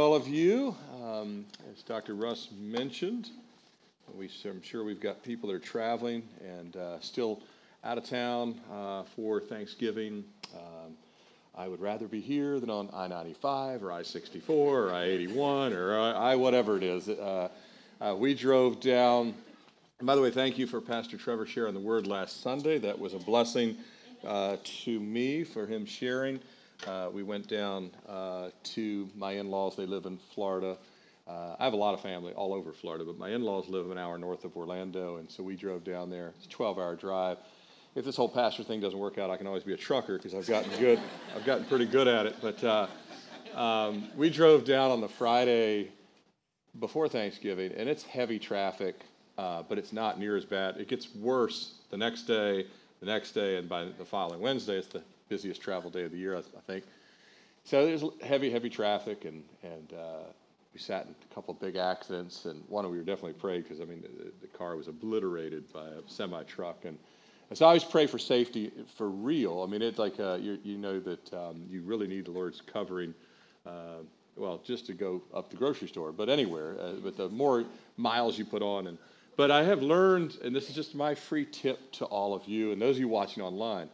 all of you. Um, as Dr. Russ mentioned, we, I'm sure we've got people that are traveling and uh, still out of town uh, for Thanksgiving. Um, I would rather be here than on I 95 or I 64 or I 81 or I, I whatever it is. Uh, uh, we drove down. And by the way, thank you for Pastor Trevor sharing the word last Sunday. That was a blessing uh, to me for him sharing. Uh, we went down uh, to my in laws. They live in Florida. Uh, I have a lot of family all over Florida, but my in laws live an hour north of Orlando, and so we drove down there. It's a 12 hour drive. If this whole pastor thing doesn't work out, I can always be a trucker because I've gotten good. I've gotten pretty good at it. But uh, um, we drove down on the Friday before Thanksgiving, and it's heavy traffic, uh, but it's not near as bad. It gets worse the next day, the next day, and by the following Wednesday, it's the busiest travel day of the year, I, I think. So there's heavy, heavy traffic, and and uh, we sat in a couple of big accidents, and one of we were definitely prayed because I mean the, the, car was obliterated by a semi truck, and, and, so I always pray for safety for real. I mean it's like uh, you, you know that um, you really need the Lord's covering. Uh, well, just to go up the grocery store, but anywhere. Uh, but the more miles you put on, and but I have learned, and this is just my free tip to all of you and those of you watching online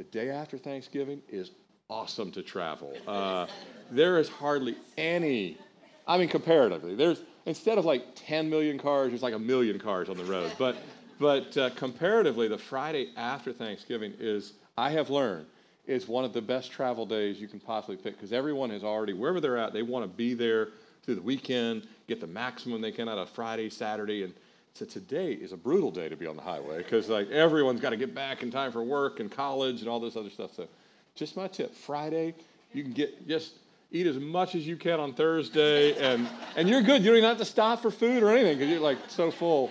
the day after Thanksgiving is awesome to travel. Uh, there is hardly any, I mean, comparatively, there's instead of like 10 million cars, there's like a million cars on the road. But, but uh, comparatively, the Friday after Thanksgiving is, I have learned, is one of the best travel days you can possibly pick because everyone has already, wherever they're at, they want to be there through the weekend, get the maximum they can out of Friday, Saturday, and so today is a brutal day to be on the highway because like everyone's got to get back in time for work and college and all this other stuff. So just my tip, Friday, you can get just eat as much as you can on Thursday and and you're good. You don't even have to stop for food or anything because you're like so full.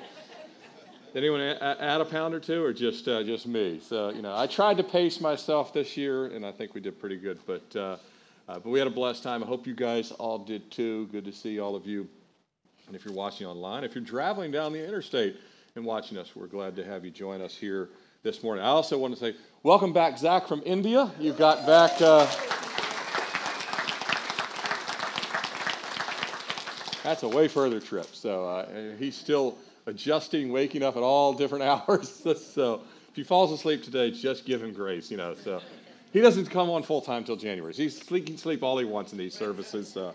Did anyone add a pound or two, or just uh, just me? So you know, I tried to pace myself this year, and I think we did pretty good. But uh, uh, but we had a blessed time. I hope you guys all did too. Good to see all of you. And if you're watching online, if you're traveling down the interstate and watching us, we're glad to have you join us here this morning. I also want to say, welcome back, Zach from India. You got back. Uh, that's a way further trip. So uh, he's still adjusting, waking up at all different hours. so if he falls asleep today, just give him grace, you know. So he doesn't come on full time till January. So he's, he can sleep all he wants in these services. Uh,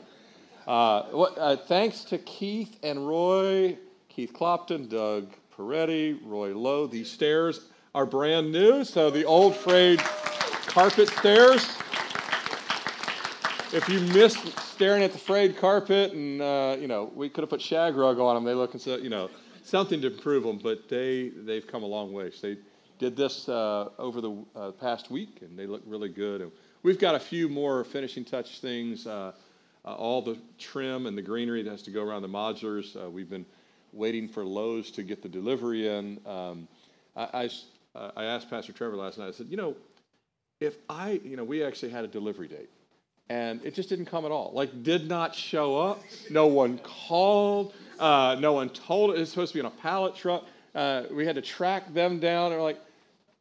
uh, uh, thanks to Keith and Roy, Keith Clopton, Doug Peretti, Roy Lowe. These stairs are brand new, so the old frayed carpet stairs. If you missed staring at the frayed carpet, and uh, you know, we could have put shag rug on them. They look so you know something to improve them, but they they've come a long way. So they did this uh, over the uh, past week, and they look really good. And we've got a few more finishing touch things. Uh, all the trim and the greenery that has to go around the modulars. Uh, we've been waiting for Lowe's to get the delivery in. Um, I, I, uh, I, asked Pastor Trevor last night, I said, you know, if I, you know, we actually had a delivery date and it just didn't come at all. Like, did not show up. No one called. Uh, no one told it. It's supposed to be on a pallet truck. Uh, we had to track them down. And we're like,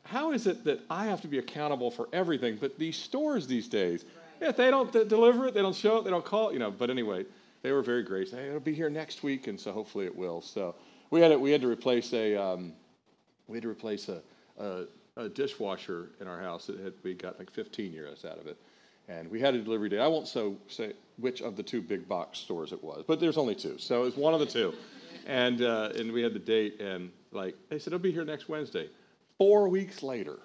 how is it that I have to be accountable for everything? But these stores these days, if they don't d- deliver it, they don't show it, they don't call it, you know. But anyway, they were very gracious. Hey, it'll be here next week, and so hopefully it will. So we had to, we had to replace a um, we had to replace a, a, a, dishwasher in our house. It had, we got like 15 euros out of it, and we had a delivery date. I won't so say which of the two big box stores it was, but there's only two, so it was one of the two. And uh, and we had the date, and like they said, it'll be here next Wednesday. Four weeks later.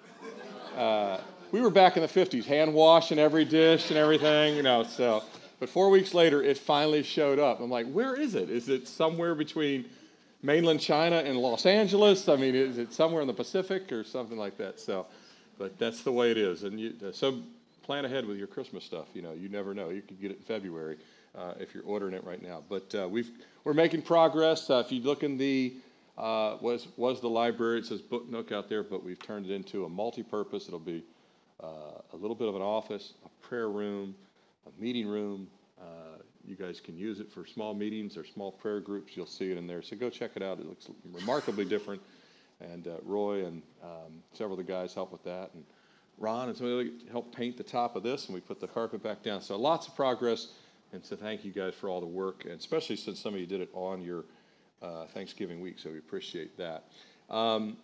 Uh, we were back in the 50s, hand washing every dish and everything, you know. So, but four weeks later, it finally showed up. I'm like, where is it? Is it somewhere between mainland China and Los Angeles? I mean, is it somewhere in the Pacific or something like that? So, but that's the way it is. And you, so plan ahead with your Christmas stuff. You know, you never know. You could get it in February uh, if you're ordering it right now. But uh, we've we're making progress. Uh, if you look in the uh, was was the library, it says book nook out there, but we've turned it into a multi-purpose. It'll be uh, a little bit of an office, a prayer room, a meeting room. Uh, you guys can use it for small meetings or small prayer groups. You'll see it in there. So go check it out. It looks remarkably different. And uh, Roy and um, several of the guys help with that. And Ron and somebody helped paint the top of this, and we put the carpet back down. So lots of progress. And so thank you guys for all the work, and especially since some of you did it on your uh, Thanksgiving week, so we appreciate that. Um,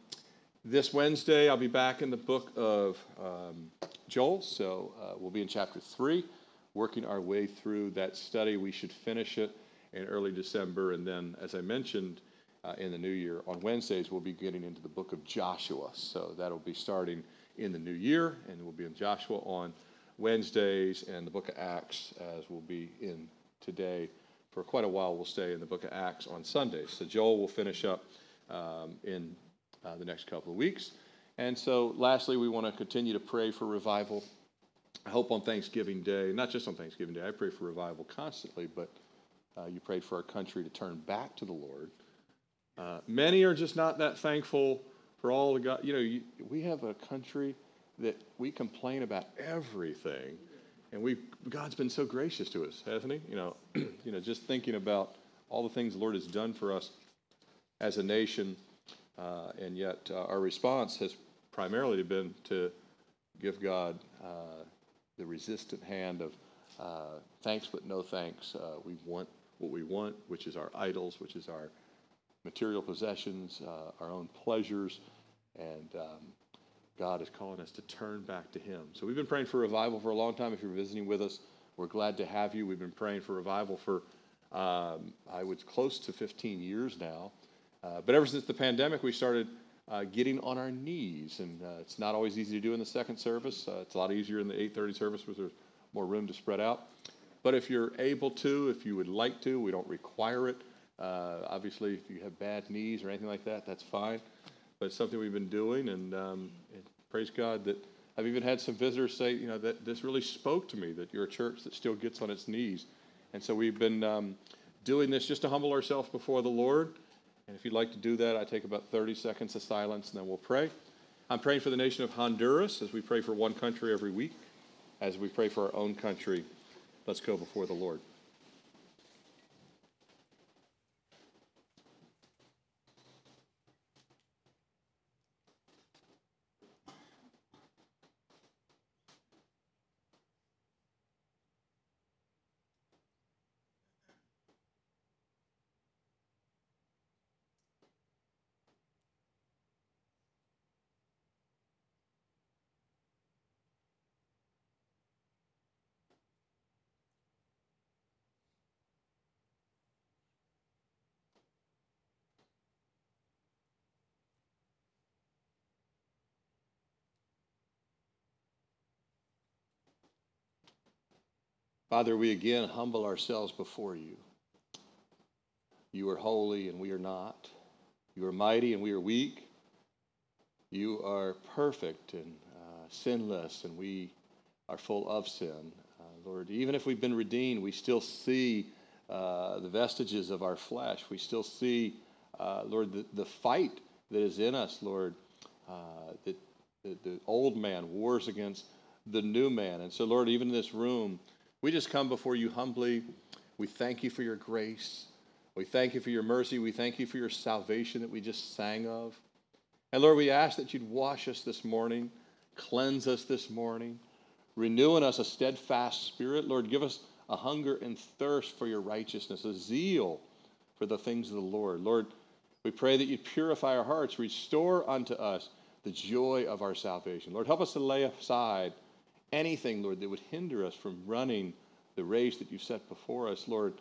this Wednesday, I'll be back in the book of um, Joel, so uh, we'll be in chapter 3, working our way through that study. We should finish it in early December, and then, as I mentioned, uh, in the new year, on Wednesdays, we'll be getting into the book of Joshua. So that'll be starting in the new year, and we'll be in Joshua on Wednesdays, and the book of Acts, as we'll be in today. For quite a while, we'll stay in the book of Acts on Sundays. So Joel will finish up um, in uh, the next couple of weeks. And so, lastly, we want to continue to pray for revival. I hope on Thanksgiving Day, not just on Thanksgiving Day, I pray for revival constantly, but uh, you prayed for our country to turn back to the Lord. Uh, many are just not that thankful for all the God. You know, you, we have a country that we complain about everything, and we God's been so gracious to us, hasn't He? You know, you know, just thinking about all the things the Lord has done for us as a nation, uh, and yet uh, our response has primarily been to give God uh, the resistant hand of uh, thanks but no thanks. Uh, we want what we want, which is our idols, which is our material possessions, our own pleasures, and um, God is calling us to turn back to Him. So we've been praying for revival for a long time. If you're visiting with us, we're glad to have you. We've been praying for revival for, um, I was close to 15 years now. Uh, but ever since the pandemic, we started uh, getting on our knees, and uh, it's not always easy to do in the second service. Uh, it's a lot easier in the 8:30 service, because there's more room to spread out. But if you're able to, if you would like to, we don't require it. Uh, obviously, if you have bad knees or anything like that, that's fine but it's something we've been doing, and, um, and praise God that I've even had some visitors say, you know, that this really spoke to me that you're a church that still gets on its knees, and so we've been um, doing this just to humble ourselves before the Lord. And if you'd like to do that, I take about 30 seconds of silence, and then we'll pray. I'm praying for the nation of Honduras as we pray for one country every week, as we pray for our own country. Let's go before the Lord. Father, we again humble ourselves before you. You are holy and we are not. You are mighty and we are weak. You are perfect and uh, sinless and we are full of sin. Uh, Lord, even if we've been redeemed, we still see uh, the vestiges of our flesh. We still see, uh, Lord, the, the fight that is in us, Lord, uh, that the, the old man wars against the new man. And so, Lord, even in this room, we just come before you humbly. We thank you for your grace. We thank you for your mercy. We thank you for your salvation that we just sang of. And Lord, we ask that you'd wash us this morning, cleanse us this morning, renew in us a steadfast spirit. Lord, give us a hunger and thirst for your righteousness, a zeal for the things of the Lord. Lord, we pray that you'd purify our hearts, restore unto us the joy of our salvation. Lord, help us to lay aside anything, Lord, that would hinder us from running the race that you set before us, Lord.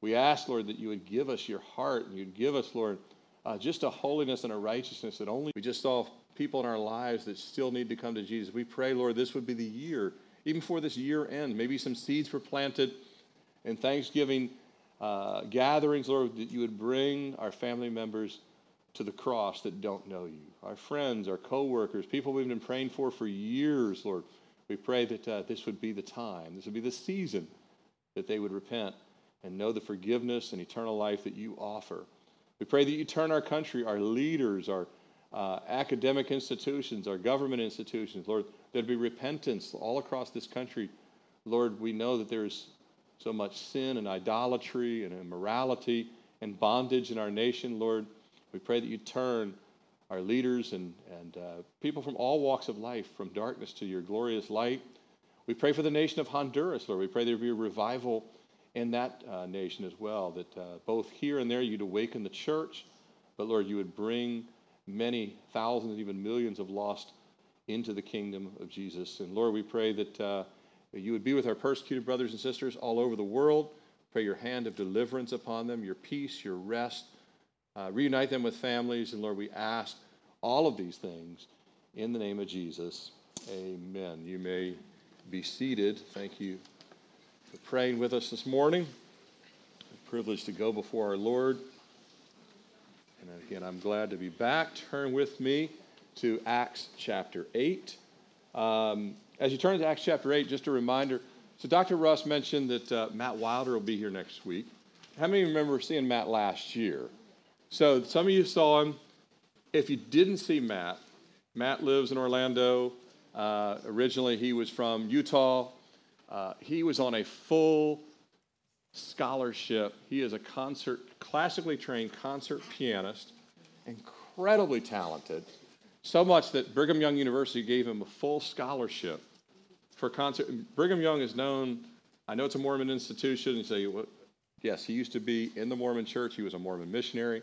We ask, Lord, that you would give us your heart and you'd give us, Lord, uh, just a holiness and a righteousness that only we just saw people in our lives that still need to come to Jesus. We pray, Lord, this would be the year, even before this year end. Maybe some seeds were planted in Thanksgiving uh, gatherings, Lord, that you would bring our family members to the cross that don't know you, our friends, our coworkers, people we've been praying for for years, Lord. We pray that uh, this would be the time, this would be the season that they would repent and know the forgiveness and eternal life that you offer. We pray that you turn our country, our leaders, our uh, academic institutions, our government institutions, Lord, there'd be repentance all across this country. Lord, we know that there's so much sin and idolatry and immorality and bondage in our nation, Lord. We pray that you turn our leaders and, and uh, people from all walks of life, from darkness to your glorious light. We pray for the nation of Honduras, Lord. We pray there be a revival in that uh, nation as well, that uh, both here and there you'd awaken the church, but Lord, you would bring many thousands, even millions of lost into the kingdom of Jesus. And Lord, we pray that uh, you would be with our persecuted brothers and sisters all over the world. Pray your hand of deliverance upon them, your peace, your rest. Uh, reunite them with families. And Lord, we ask all of these things in the name of Jesus. Amen. You may be seated. Thank you for praying with us this morning. A privilege to go before our Lord. And again, I'm glad to be back. Turn with me to Acts chapter 8. Um, as you turn to Acts chapter 8, just a reminder. So, Dr. Russ mentioned that uh, Matt Wilder will be here next week. How many remember seeing Matt last year? So, some of you saw him. If you didn't see Matt, Matt lives in Orlando. Uh, originally, he was from Utah. Uh, he was on a full scholarship. He is a concert, classically trained concert pianist, incredibly talented. So much that Brigham Young University gave him a full scholarship for concert. Brigham Young is known, I know it's a Mormon institution, You say, well, yes, he used to be in the Mormon church. He was a Mormon missionary.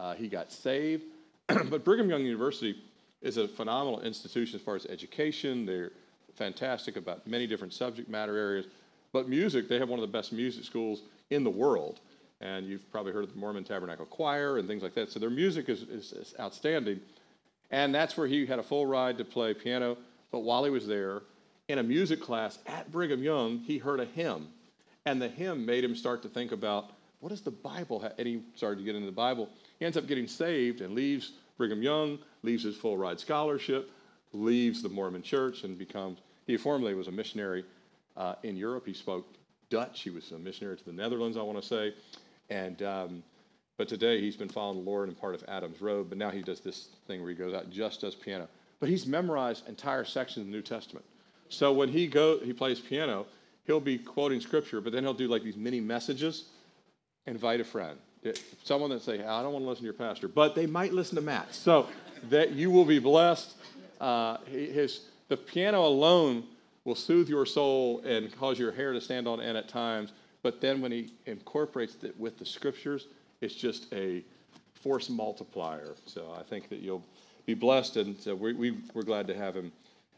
Uh, he got saved. but Brigham Young University is a phenomenal institution as far as education. They're fantastic about many different subject matter areas. But music, they have one of the best music schools in the world. And you've probably heard of the Mormon Tabernacle Choir and things like that. So their music is, is, is outstanding. And that's where he had a full ride to play piano. But while he was there, in a music class at Brigham Young, he heard a hymn. And the hymn made him start to think about what does the Bible have? And he started to get into the Bible. He ends up getting saved and leaves Brigham Young, leaves his full ride scholarship, leaves the Mormon church, and becomes, he formerly was a missionary uh, in Europe. He spoke Dutch. He was a missionary to the Netherlands, I want to say. And um, but today he's been following the Lord and part of Adam's Road. But now he does this thing where he goes out and just does piano. But he's memorized entire sections of the New Testament. So when he go, he plays piano. He'll be quoting scripture, but then he'll do like these mini messages. Invite a friend, someone that say, "I don't want to listen to your pastor," but they might listen to Matt. So that you will be blessed. Uh, his the piano alone will soothe your soul and cause your hair to stand on end at times. But then when he incorporates it with the scriptures, it's just a force multiplier. So I think that you'll be blessed, and so we, we, we're glad to have him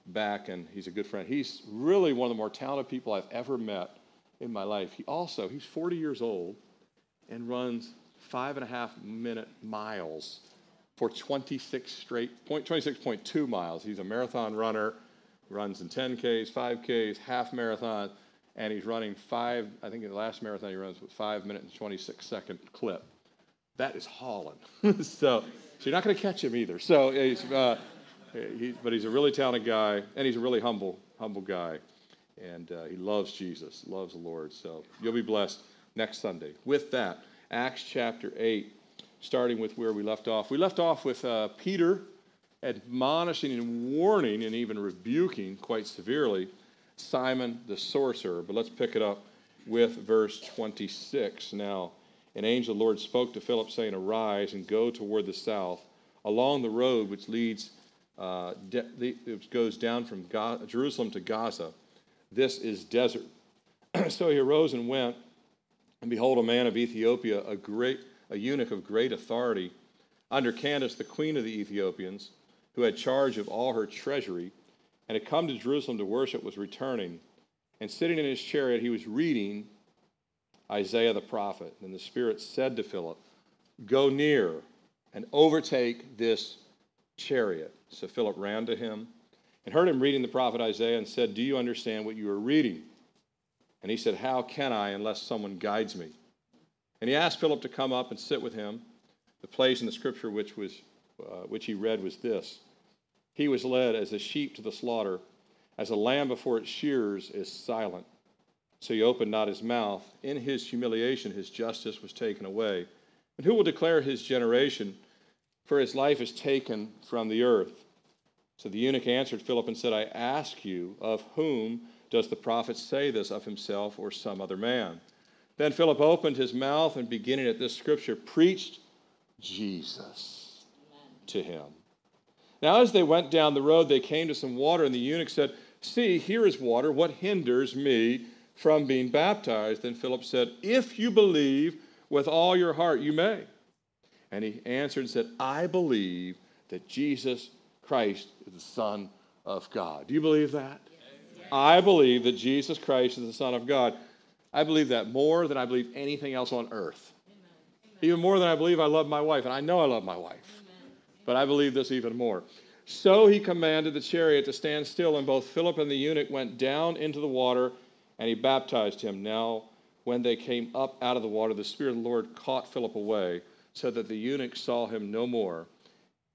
back, and he's a good friend. He's really one of the more talented people I've ever met in my life. He also, he's 40 years old and runs five and a half minute miles for 26 straight, 26.2 miles. He's a marathon runner, runs in 10Ks, 5Ks, half marathon, and he's running five, I think in the last marathon he runs with five minute and 26 second clip that is hauling. so, so you're not going to catch him either. So he's, uh, he, but he's a really talented guy, and he's a really humble, humble guy, and uh, he loves Jesus, loves the Lord. So you'll be blessed next Sunday. With that, Acts chapter eight, starting with where we left off. We left off with uh, Peter admonishing and warning and even rebuking quite severely Simon the sorcerer. But let's pick it up with verse 26 now. An angel of the Lord spoke to Philip, saying, Arise and go toward the south, along the road which leads, uh, de- the, which goes down from Ga- Jerusalem to Gaza. This is desert. so he arose and went, and behold, a man of Ethiopia, a great, a eunuch of great authority, under Candace, the queen of the Ethiopians, who had charge of all her treasury, and had come to Jerusalem to worship, was returning. And sitting in his chariot, he was reading Isaiah the prophet. And the Spirit said to Philip, Go near and overtake this chariot. So Philip ran to him and heard him reading the prophet Isaiah and said, Do you understand what you are reading? And he said, How can I unless someone guides me? And he asked Philip to come up and sit with him. The place in the scripture which, was, uh, which he read was this He was led as a sheep to the slaughter, as a lamb before its shears is silent so he opened not his mouth. In his humiliation, his justice was taken away. And who will declare his generation? For his life is taken from the earth. So the eunuch answered Philip and said, I ask you, of whom does the prophet say this, of himself or some other man? Then Philip opened his mouth and, beginning at this scripture, preached Jesus to him. Now, as they went down the road, they came to some water, and the eunuch said, See, here is water. What hinders me from being baptized. Then Philip said, If you believe with all your heart, you may. And he answered and said, I believe that Jesus Christ is the Son of God. Do you believe that? I believe that Jesus Christ is the Son of God. I believe that more than I believe anything else on earth. Amen. Even more than I believe I love my wife. And I know I love my wife. Amen. But I believe this even more. So he commanded the chariot to stand still, and both Philip and the eunuch went down into the water, and he baptized him. Now, when they came up out of the water, the Spirit of the Lord caught Philip away, so that the eunuch saw him no more.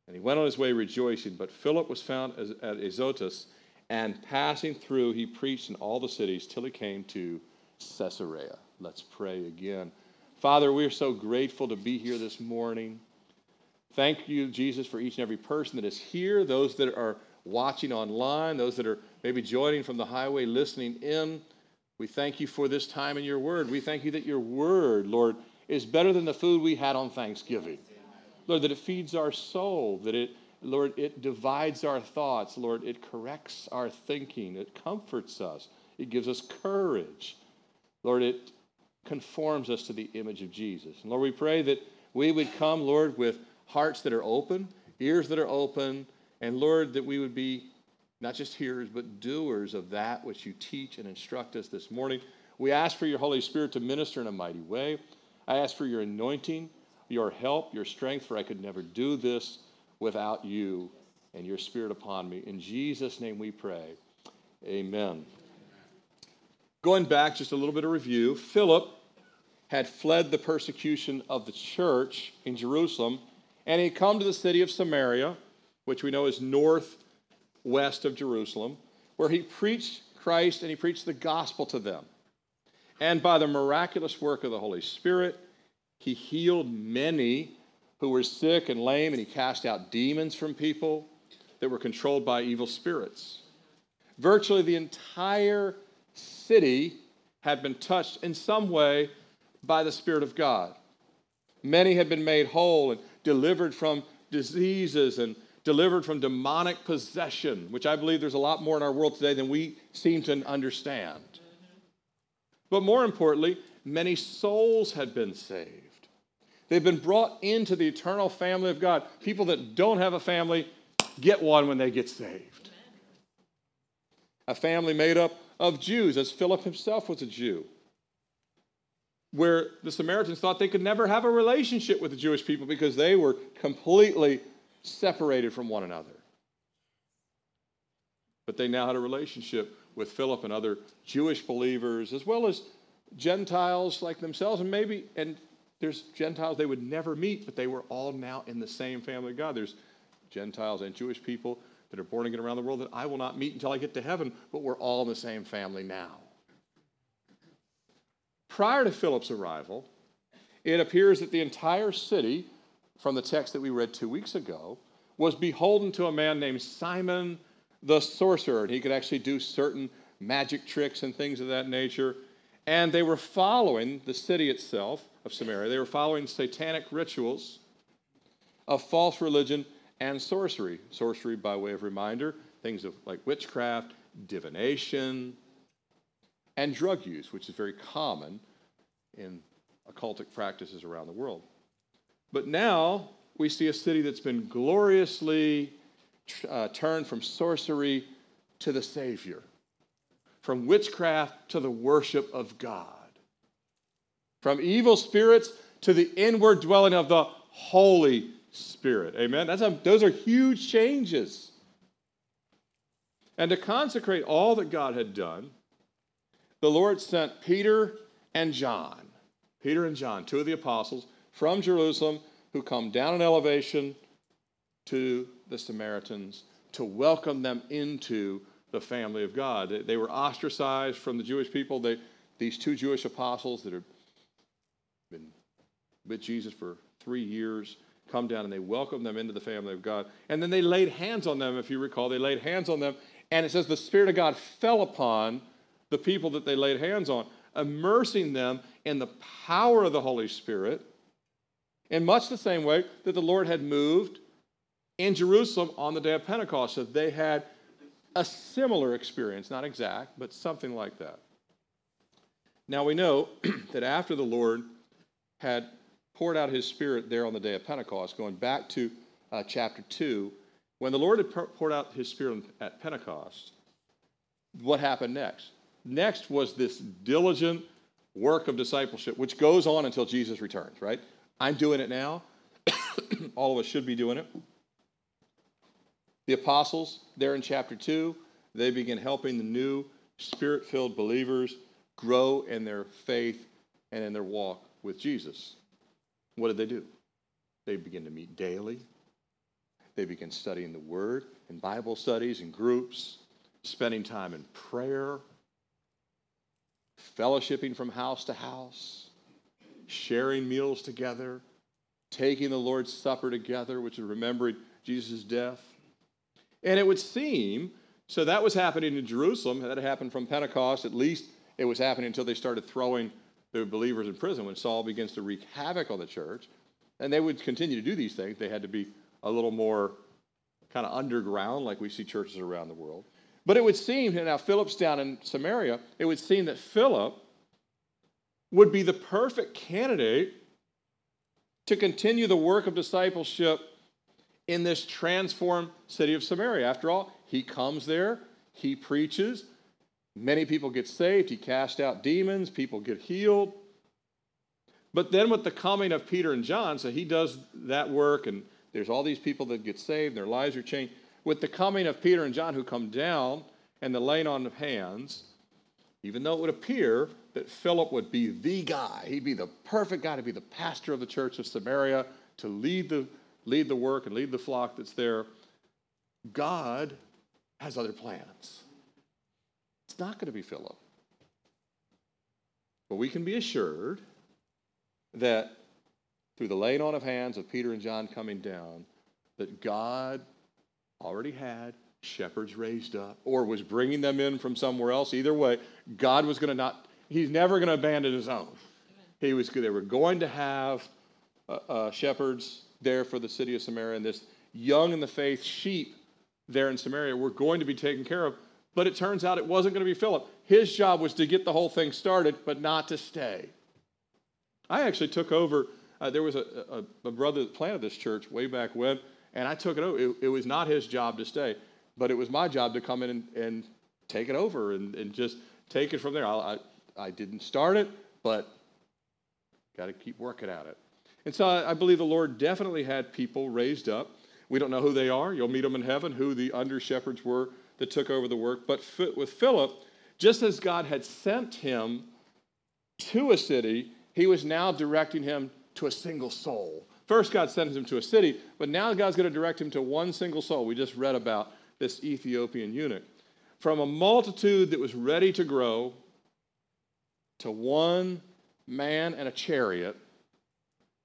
And he went on his way rejoicing. But Philip was found at Azotus, and passing through, he preached in all the cities till he came to Caesarea. Let's pray again. Father, we are so grateful to be here this morning. Thank you, Jesus, for each and every person that is here, those that are watching online, those that are maybe joining from the highway, listening in. We thank you for this time in your word. We thank you that your word, Lord, is better than the food we had on Thanksgiving. Lord, that it feeds our soul, that it, Lord, it divides our thoughts. Lord, it corrects our thinking, it comforts us, it gives us courage. Lord, it conforms us to the image of Jesus. And Lord, we pray that we would come, Lord, with hearts that are open, ears that are open, and Lord, that we would be not just hearers, but doers of that which you teach and instruct us this morning. We ask for your Holy Spirit to minister in a mighty way. I ask for your anointing, your help, your strength, for I could never do this without you and your Spirit upon me. In Jesus' name we pray. Amen. Going back just a little bit of review, Philip had fled the persecution of the church in Jerusalem and he had come to the city of Samaria, which we know is northwest of Jerusalem, where he preached Christ and he preached the gospel to them. And by the miraculous work of the Holy Spirit, he healed many who were sick and lame, and he cast out demons from people that were controlled by evil spirits. Virtually the entire city had been touched in some way by the Spirit of God. Many had been made whole, and delivered from diseases and delivered from demonic possession, which I believe there's a lot more in our world today than we seem to understand. But more importantly, many souls had been saved. They've been brought into the eternal family of God. People that don't have a family get one when they get saved. A family made up of Jews, as Philip himself was a Jew where the Samaritans thought they could never have a relationship with the Jewish people because they were completely separated from one another. But they now had a relationship with Philip and other Jewish believers, as well as Gentiles like themselves, and maybe, and there's Gentiles they would never meet, but they were all now in the same family of God. There's Gentiles and Jewish people that are born again around the world that I will not meet until I get to heaven, but we're all in the same family now. Prior to Philip's arrival, it appears that the entire city, from the text that we read two weeks ago, was beholden to a man named Simon the sorcerer. And he could actually do certain magic tricks and things of that nature. And they were following the city itself of Samaria, they were following satanic rituals of false religion and sorcery. Sorcery, by way of reminder, things of like witchcraft, divination, and drug use, which is very common in occultic practices around the world. But now we see a city that's been gloriously uh, turned from sorcery to the Savior, from witchcraft to the worship of God, from evil spirits to the inward dwelling of the Holy Spirit. Amen? That's a, those are huge changes. And to consecrate all that God had done, the Lord sent Peter and John, Peter and John, two of the apostles from Jerusalem who come down in elevation to the Samaritans to welcome them into the family of God. They, they were ostracized from the Jewish people. They, these two Jewish apostles that had been with Jesus for three years come down and they welcome them into the family of God. And then they laid hands on them, if you recall. They laid hands on them, and it says the Spirit of God fell upon the people that they laid hands on, immersing them in the power of the Holy Spirit in much the same way that the Lord had moved in Jerusalem on the day of Pentecost. So they had a similar experience, not exact, but something like that. Now we know that after the Lord had poured out his spirit there on the day of Pentecost, going back to uh, chapter 2, when the Lord had poured out his spirit at Pentecost, what happened next? Next was this diligent work of discipleship, which goes on until Jesus returns, right? I'm doing it now. All of us should be doing it. The apostles, there in chapter 2, they begin helping the new spirit filled believers grow in their faith and in their walk with Jesus. What did they do? They begin to meet daily. They begin studying the Word in Bible studies and groups, spending time in prayer, fellowshipping from house to house, sharing meals together, taking the Lord's Supper together, which is remembering Jesus' death. And it would seem, so that was happening in Jerusalem. That happened from Pentecost. At least it was happening until they started throwing the believers in prison when Saul begins to wreak havoc on the church. And they would continue to do these things. They had to be a little more kind of underground, like we see churches around the world. But it would seem, now Philip's down in Samaria, it would seem that Philip would be the perfect candidate to continue the work of discipleship in this transformed city of Samaria. After all, he comes there, he preaches, many people get saved, he casts out demons, people get healed. But then, with the coming of Peter and John, so he does that work, and there's all these people that get saved, their lives are changed. With the coming of Peter and John, who come down and the laying on of hands, even though it would appear that Philip would be the guy, he'd be the perfect guy to be the pastor of the church of Samaria, to lead the lead the work and lead the flock that's there. God has other plans. Not going to be Philip. But we can be assured that through the laying on of hands of Peter and John coming down, that God already had shepherds raised up or was bringing them in from somewhere else. Either way, God was going to not, he's never going to abandon his own. He was, they were going to have uh, uh, shepherds there for the city of Samaria, and this young in the faith sheep there in Samaria were going to be taken care of. But it turns out it wasn't going to be Philip. His job was to get the whole thing started, but not to stay. I actually took over. Uh, there was a, a, a, brother that planted this church way back when, and I took it over. It, it, was not his job to stay, but it was my job to come in and, and take it over and, and just take it from there. I, I, I didn't start it, but got to keep working at it. And so I, I believe the Lord definitely had people raised up. We don't know who they are. You'll meet them in heaven, who the under shepherds were that took over the work. But with Philip, just as God had sent him to a city, he was now directing him to a single soul. First, God sent him to a city, but now God's going to direct him to one single soul. We just read about this Ethiopian eunuch. From a multitude that was ready to grow to one man and a chariot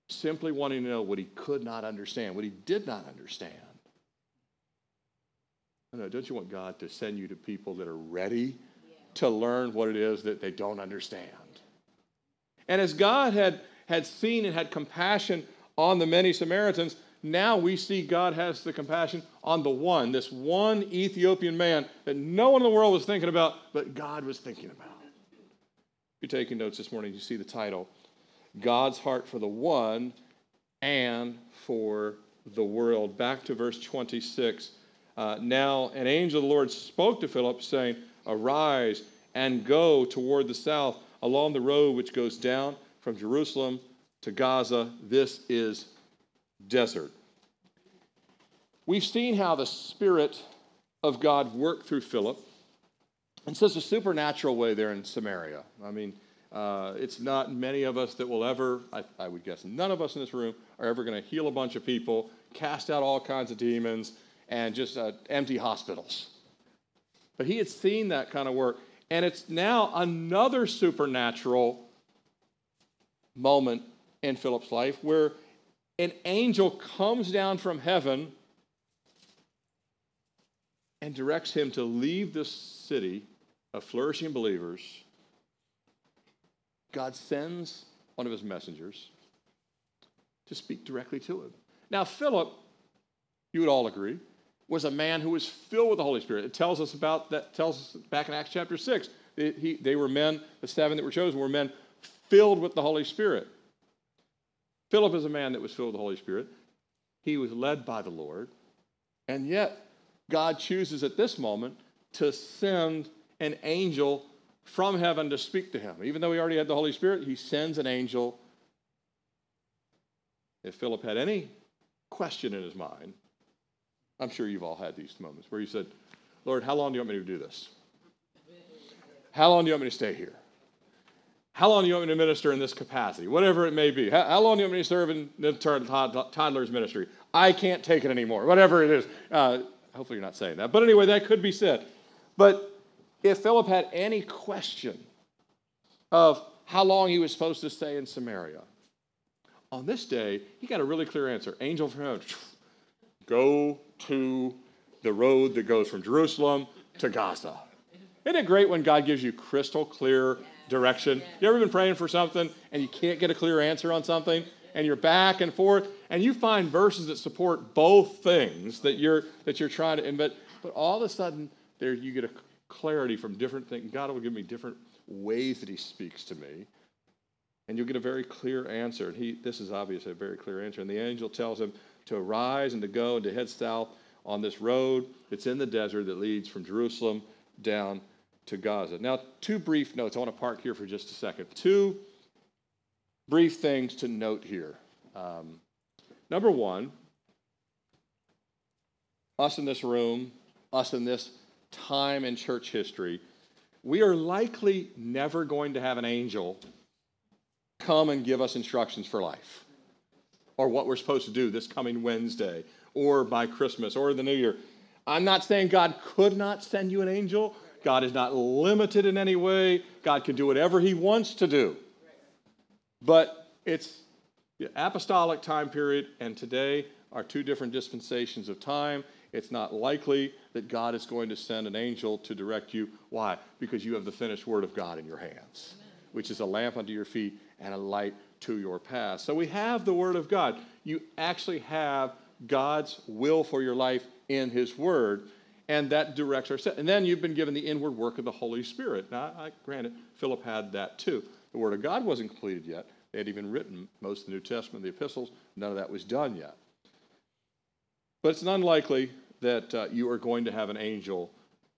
simply wanting to know what he could not understand, what he did not understand. Don't you want God to send you to people that are ready to learn what it is that they don't understand? And as God had, had seen and had compassion on the many Samaritans, now we see God has the compassion on the one, this one Ethiopian man that no one in the world was thinking about, but God was thinking about. If you're taking notes this morning, you see the title God's heart for the one and for the world. Back to verse 26. Uh, now, an angel of the Lord spoke to Philip, saying, Arise and go toward the south along the road which goes down from Jerusalem to Gaza. This is desert. We've seen how the Spirit of God worked through Philip in such a supernatural way there in Samaria. I mean, uh, it's not many of us that will ever, I, I would guess none of us in this room are ever going to heal a bunch of people, cast out all kinds of demons, and just uh, empty hospitals. But he had seen that kind of work. And it's now another supernatural moment in Philip's life where an angel comes down from heaven and directs him to leave this city of flourishing believers God sends one of his messengers to speak directly to him. Now, Philip, you would all agree, was a man who was filled with the Holy Spirit. It tells us about that, tells us back in Acts chapter 6 It, he, they were men, the seven that were chosen were men filled with the Holy Spirit. Philip is a man that was filled with the Holy Spirit. He was led by the Lord. And yet, God chooses at this moment to send an angel from heaven to speak to him. Even though he already had the Holy Spirit, he sends an angel. If Philip had any question in his mind, I'm sure you've all had these moments where you said, Lord, how long do you want me to do this? How long do you want me to stay here? How long do you want me to minister in this capacity? Whatever it may be. How, how long do you want me to serve in the toddler's ministry? I can't take it anymore. Whatever it is. Uh, hopefully, you're not saying that. But anyway, that could be said. But if Philip had any question of how long he was supposed to stay in Samaria, on this day, he got a really clear answer. Angel from heaven, go to the road that goes from Jerusalem to Gaza. Isn't it great when God gives you crystal clear direction? You ever been praying for something and you can't get a clear answer on something? And you're back and forth, and you find verses that support both things that you're that you're trying to. But but all of a sudden, there you get a clarity from different things. God will give me different ways that He speaks to me, and you'll get a very clear answer. And he, this is obviously a very clear answer. And the angel tells him to arise and to go and to head south on this road that's in the desert that leads from Jerusalem down to Gaza. Now, two brief notes. I want to park here for just a second. Two brief things to note here. Um, number one, us in this room, us in this time in church history, we are likely never going to have an angel come and give us instructions for life or what we're supposed to do this coming Wednesday or by Christmas or the new year. I'm not saying God could not send you an angel. God is not limited in any way. God can do whatever he wants to do. But it's the apostolic time period and today are two different dispensations of time. It's not likely that God is going to send an angel to direct you. Why? Because you have the finished word of God in your hands, which is a lamp unto your feet and a light to your path. So we have the word of God. You actually have God's will for your life in his word, and that directs our set. And then you've been given the inward work of the Holy Spirit. Now, I, granted, Philip had that too. The word of God wasn't completed yet. They had even written most of the New Testament, the epistles. None of that was done yet. But it's unlikely that uh, you are going to have an angel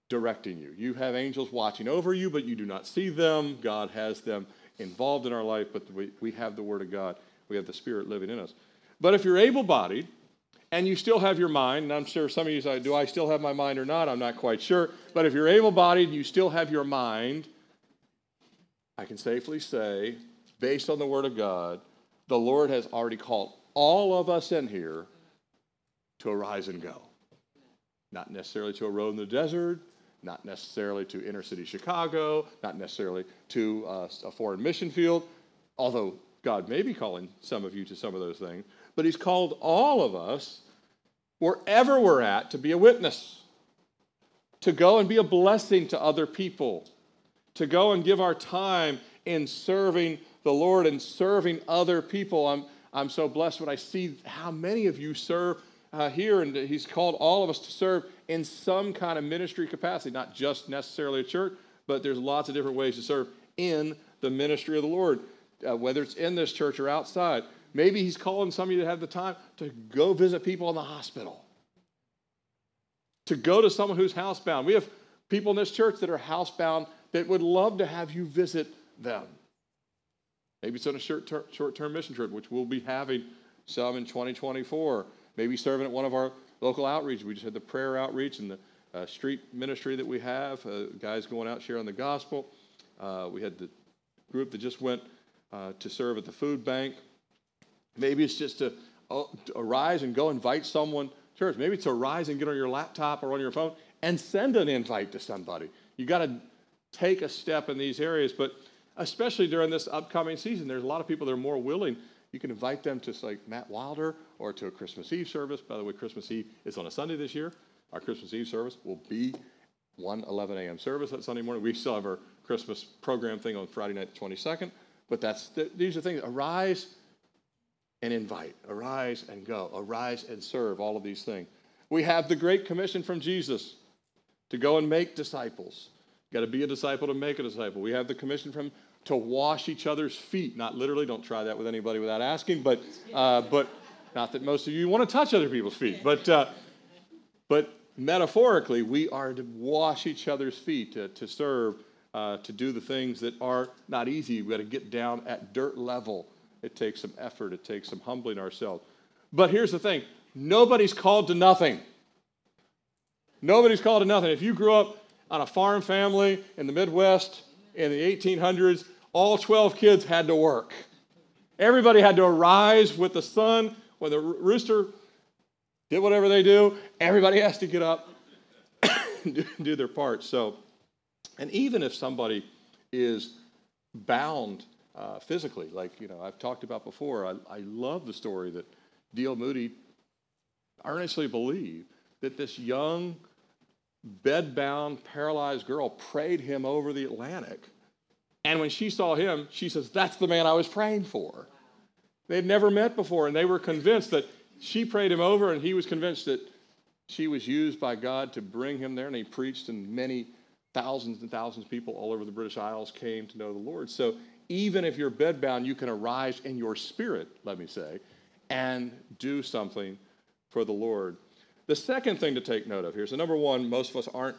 directing you. You have angels watching over you, but you do not see them. God has them involved in our life, but we, we have the Word of God. We have the Spirit living in us. But if you're able bodied and you still have your mind, and I'm sure some of you say, Do I still have my mind or not? I'm not quite sure. But if you're able bodied and you still have your mind, I can safely say, based on the Word of God, the Lord has already called all of us in here to arise and go. Not necessarily to a road in the desert, not necessarily to inner city Chicago, not necessarily to uh, a foreign mission field, although God may be calling some of you to some of those things. But He's called all of us, wherever we're at, to be a witness, to go and be a blessing to other people, to go and give our time in serving the Lord and serving other people. I'm, I'm so blessed when I see how many of you serve uh, here, and he's called all of us to serve in some kind of ministry capacity, not just necessarily a church, but there's lots of different ways to serve in the ministry of the Lord, uh, whether it's in this church or outside. Maybe he's calling some of you to have the time to go visit people in the hospital, to go to someone who's housebound. We have people in this church that are housebound that would love to have you visit them. Maybe it's on a short term mission trip, which we'll be having some in 2024 maybe serving at one of our local outreach. We just had the prayer outreach and the uh, street ministry that we have, uh, guys going out sharing the gospel. Uh, we had the group that just went uh, to serve at the food bank. Maybe it's just to, uh, to arise and go invite someone to church. Maybe it's to arise and get on your laptop or on your phone and send an invite to somebody. You got to take a step in these areas, but especially during this upcoming season, there's a lot of people that are more willing you can invite them to like Matt Wilder or to a Christmas Eve service. By the way, Christmas Eve is on a Sunday this year. Our Christmas Eve service will be 1 11 a.m. service that Sunday morning. We still have our Christmas program thing on Friday night, the 22nd. But that's these are things. Arise and invite. Arise and go. Arise and serve. All of these things. We have the Great Commission from Jesus to go and make disciples. got to be a disciple to make a disciple. We have the commission from to wash each other's feet. Not literally, don't try that with anybody without asking, but, uh, but not that most of you want to touch other people's feet, but, uh, but metaphorically, we are to wash each other's feet, to, to serve, uh, to do the things that are not easy. We've got to get down at dirt level. It takes some effort, it takes some humbling ourselves. But here's the thing nobody's called to nothing. Nobody's called to nothing. If you grew up on a farm family in the Midwest in the 1800s, all 12 kids had to work. Everybody had to arise with the sun. When the rooster did whatever they do, everybody has to get up and do their part. So, and even if somebody is bound uh, physically, like you know I've talked about before, I, I love the story that D.L. Moody earnestly believed that this young, bedbound, paralyzed girl prayed him over the Atlantic and when she saw him, she says, That's the man I was praying for. They'd never met before, and they were convinced that she prayed him over, and he was convinced that she was used by God to bring him there. And he preached, and many thousands and thousands of people all over the British Isles came to know the Lord. So even if you're bedbound, you can arise in your spirit, let me say, and do something for the Lord. The second thing to take note of here so, number one, most of us aren't,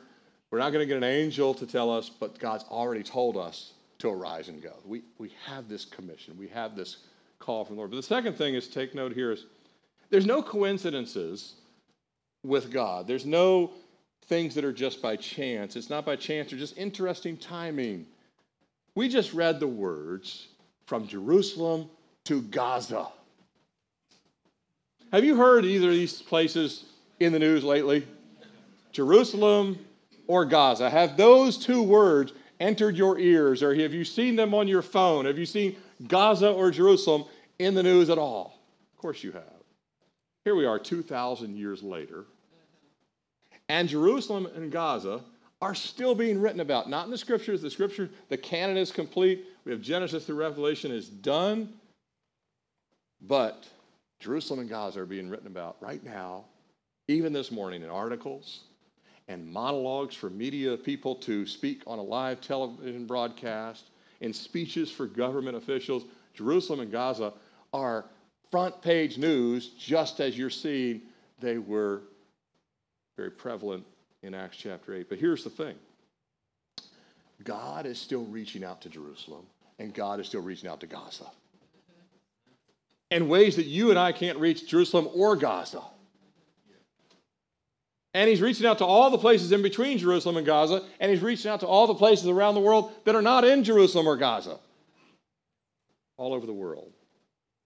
we're not going to get an angel to tell us, but God's already told us to arise and go. We, we have this commission, we have this call from the Lord. But the second thing is take note here is there's no coincidences with God. There's no things that are just by chance. It's not by chance or just interesting timing. We just read the words from Jerusalem to Gaza. Have you heard either of these places in the news lately? Jerusalem or Gaza. Have those two words entered your ears, or have you seen them on your phone? Have you seen Gaza or Jerusalem in the news at all? Of course you have. Here we are 2,000 years later, and Jerusalem and Gaza are still being written about. Not in the scriptures. The scripture, the canon is complete. We have Genesis through Revelation is done. But Jerusalem and Gaza are being written about right now, even this morning in articles, and monologues for media people to speak on a live television broadcast, and speeches for government officials. Jerusalem and Gaza are front page news, just as you're seeing they were very prevalent in Acts chapter 8. But here's the thing God is still reaching out to Jerusalem, and God is still reaching out to Gaza in ways that you and I can't reach Jerusalem or Gaza. And he's reaching out to all the places in between Jerusalem and Gaza, and he's reaching out to all the places around the world that are not in Jerusalem or Gaza. All over the world.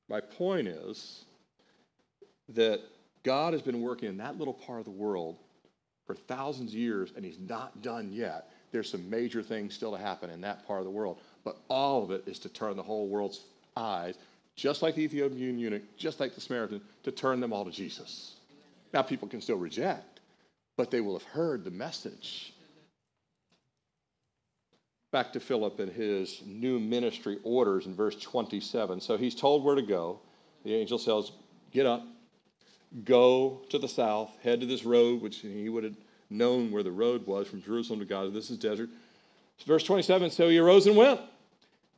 My point is that God has been working in that little part of the world for thousands of years, and he's not done yet. There's some major things still to happen in that part of the world. But all of it is to turn the whole world's eyes, just like the Ethiopian eunuch, just like the Samaritan, to turn them all to Jesus. Now, people can still reject but they will have heard the message. Back to Philip and his new ministry orders in verse 27. So he's told where to go. The angel says, Get up, go to the south, head to this road, which he would have known where the road was from Jerusalem to Gaza. This is desert. Verse 27 So he arose and went.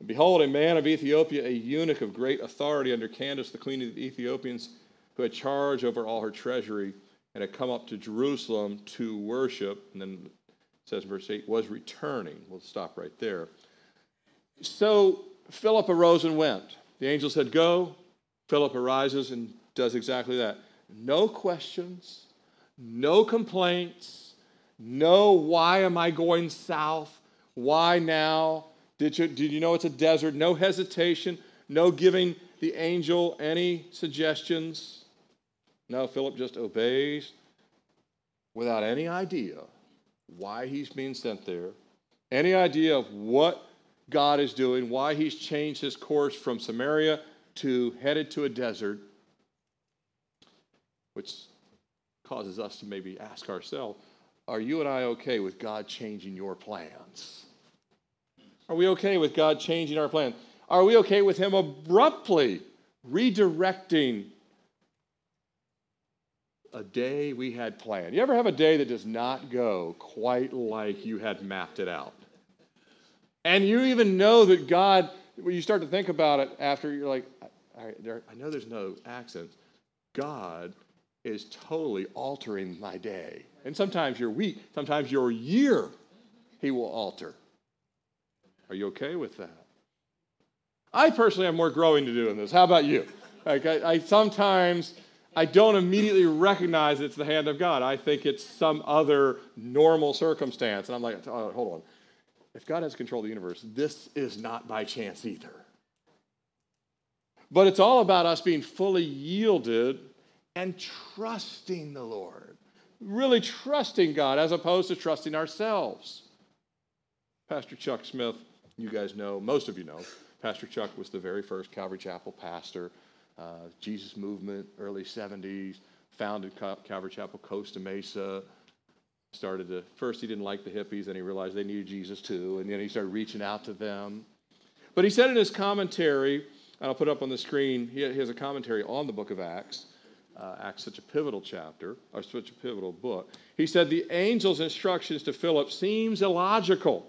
And behold, a man of Ethiopia, a eunuch of great authority under Candace, the queen of the Ethiopians, who had charge over all her treasury and had come up to Jerusalem to worship. And then it says, in verse 8, was returning. We'll stop right there. So Philip arose and went. The angel said, Go. Philip arises and does exactly that. No questions, no complaints, no why am I going south? Why now? Did you, did you know it's a desert? No hesitation, no giving the angel any suggestions. No, Philip just obeys without any idea why he's being sent there, any idea of what God is doing, why he's changed his course from Samaria to headed to a desert, which causes us to maybe ask ourselves are you and I okay with God changing your plans? Are we okay with God changing our plans? Are we okay with Him abruptly redirecting a day we had planned. You ever have a day that does not go quite like you had mapped it out? And you even know that God, when you start to think about it after, you're like, I, there, I know there's no accents. God is totally altering my day. And sometimes your week, sometimes your year, He will alter. Are you okay with that? I personally have more growing to do in this. How about you? Like I, I sometimes I don't immediately recognize it's the hand of God. I think it's some other normal circumstance. And I'm like, oh, hold on. If God has control of the universe, this is not by chance either. But it's all about us being fully yielded and trusting the Lord. Really trusting God as opposed to trusting ourselves. Pastor Chuck Smith, you guys know, most of you know, Pastor Chuck was the very first Calvary Chapel pastor, uh, Jesus movement, early 70s, founded Calvary Chapel Costa Mesa. Started to, first he didn't like the hippies, and he realized they needed Jesus too, and then he started reaching out to them. But he said in his commentary, and I'll put it up on the screen, he has a commentary on the book of Acts. Uh, Acts, such a pivotal chapter, or such a pivotal book. He said the angel's instructions to Philip seems illogical.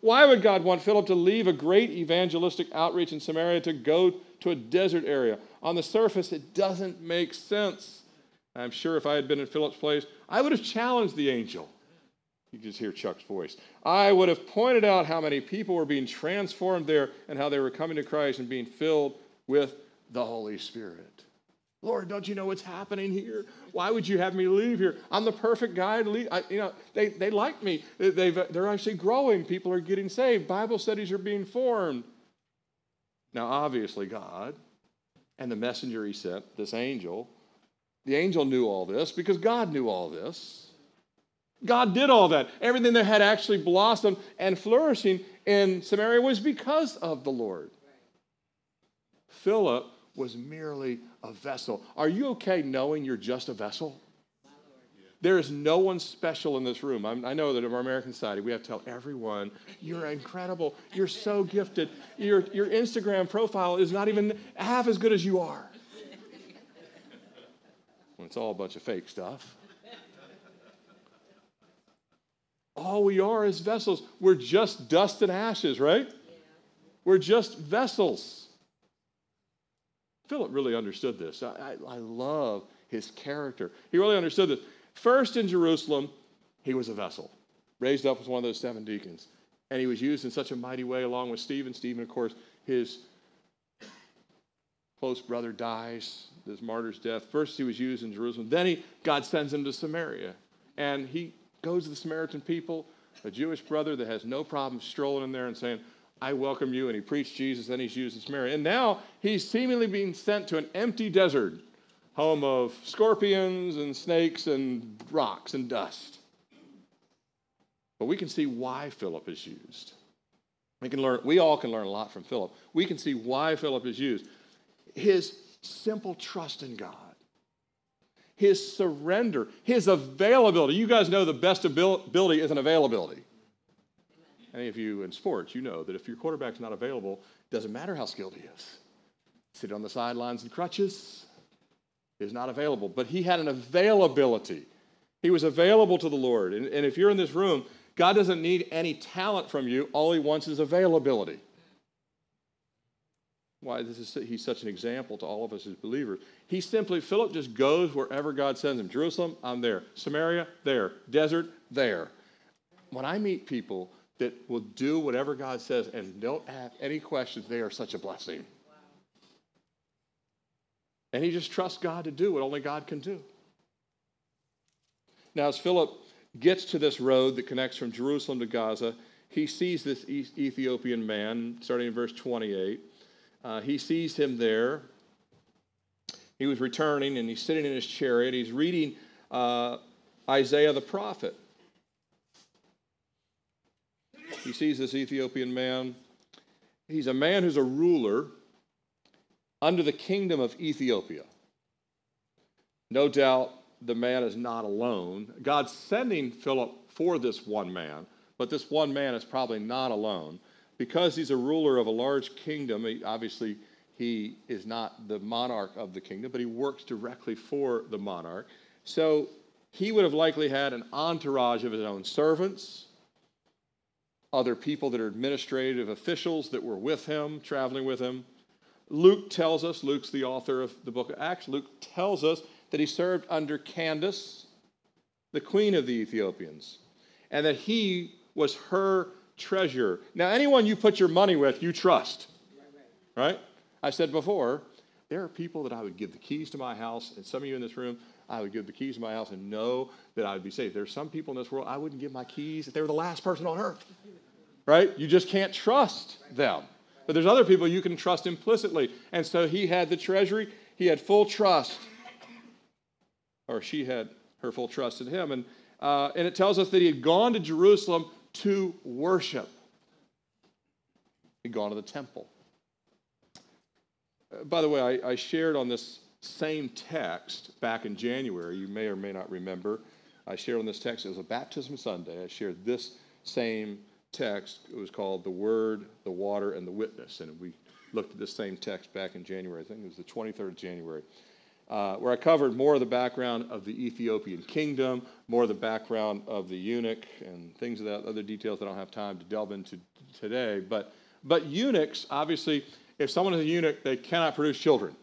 Why would God want Philip to leave a great evangelistic outreach in Samaria to go to a desert area? On the surface, it doesn't make sense. I'm sure if I had been in Philip's place, I would have challenged the angel. You just hear Chuck's voice. I would have pointed out how many people were being transformed there and how they were coming to Christ and being filled with the Holy Spirit. Lord, don't you know what's happening here? Why would you have me leave here? I'm the perfect guy to leave. I, you know, they, they like me. They've, they're actually growing. People are getting saved. Bible studies are being formed. Now, obviously, God and the messenger he sent, this angel, the angel knew all this because God knew all this. God did all that. Everything that had actually blossomed and flourishing in Samaria was because of the Lord. Philip was merely a vessel. Are you okay knowing you're just a vessel? There is no one special in this room. I'm, i know that in our American society, we have to tell everyone, you're incredible. You're so gifted. Your, your Instagram profile is not even half as good as you are. It's all a bunch of fake stuff. All we are is vessels. We're just dust and ashes, right? We're just vessels. Philip really understood this. I, I, I love his character. He really understood this. First in Jerusalem, he was a vessel, raised up as one of those seven deacons. And he was used in such a mighty way along with Stephen. Stephen, of course, his close brother dies, this martyr's death. First, he was used in Jerusalem. Then he, God sends him to Samaria. And he goes to the Samaritan people, a Jewish brother that has no problem strolling in there and saying, I welcome you. And he preached Jesus, then he's used in Samaria. And now he's seemingly being sent to an empty desert, home of scorpions and snakes and rocks and dust. But we can see why Philip is used. We can learn, we all can learn a lot from Philip. We can see why Philip is used. His simple trust in God, his surrender, his availability. You guys know the best ability is an availability. Any of you in sports, you know that if your quarterback's not available, it doesn't matter how skilled he is. Sit on the sidelines and crutches is not available. But he had an availability. He was available to the Lord. And, and if you're in this room, God doesn't need any talent from you. All he wants is availability. Why this is he's such an example to all of us as believers. He simply, Philip just goes wherever God sends him. Jerusalem, I'm there. Samaria, there. Desert, there. When I meet people that will do whatever God says and don't have any questions, they are such a blessing. And he just trusts God to do what only God can do. Now, as Philip gets to this road that connects from Jerusalem to Gaza, he sees this Ethiopian man, starting in verse 28. Uh, he sees him there. He was returning and he's sitting in his chariot. He's reading uh, Isaiah the prophet. He sees this Ethiopian man. He's a man who's a ruler under the kingdom of Ethiopia. No doubt the man is not alone. God's sending Philip for this one man, but this one man is probably not alone. Because he's a ruler of a large kingdom, he, obviously he is not the monarch of the kingdom, but he works directly for the monarch. So he would have likely had an entourage of his own servants, other people that are administrative officials that were with him, traveling with him. Luke tells us, Luke's the author of the book of Acts, Luke tells us that he served under Candace, the queen of the Ethiopians, and that he was her treasurer. Now, anyone you put your money with, you trust, right? I said before, there are people that I would give the keys to my house, and some of you in this room, I would give the keys to my house and know that I would be safe. There's some people in this world I wouldn't give my keys if they were the last person on earth. Right? You just can't trust them. But there's other people you can trust implicitly. And so he had the treasury, he had full trust. Or she had her full trust in him. And, uh, and it tells us that he had gone to Jerusalem to worship. He'd gone to the temple. Uh, by the way, I, I shared on this same text back in January. You may or may not remember. I shared on this text. It was a baptism Sunday. I shared this same text. It was called The Word, the Water, and the Witness. And we looked at this same text back in January. I think it was the 23rd of January. Uh, where I covered more of the background of the Ethiopian kingdom, more of the background of the eunuch, and things of that, other details that I don't have time to delve into today. But, but eunuchs, obviously, if someone is a eunuch, they cannot produce children.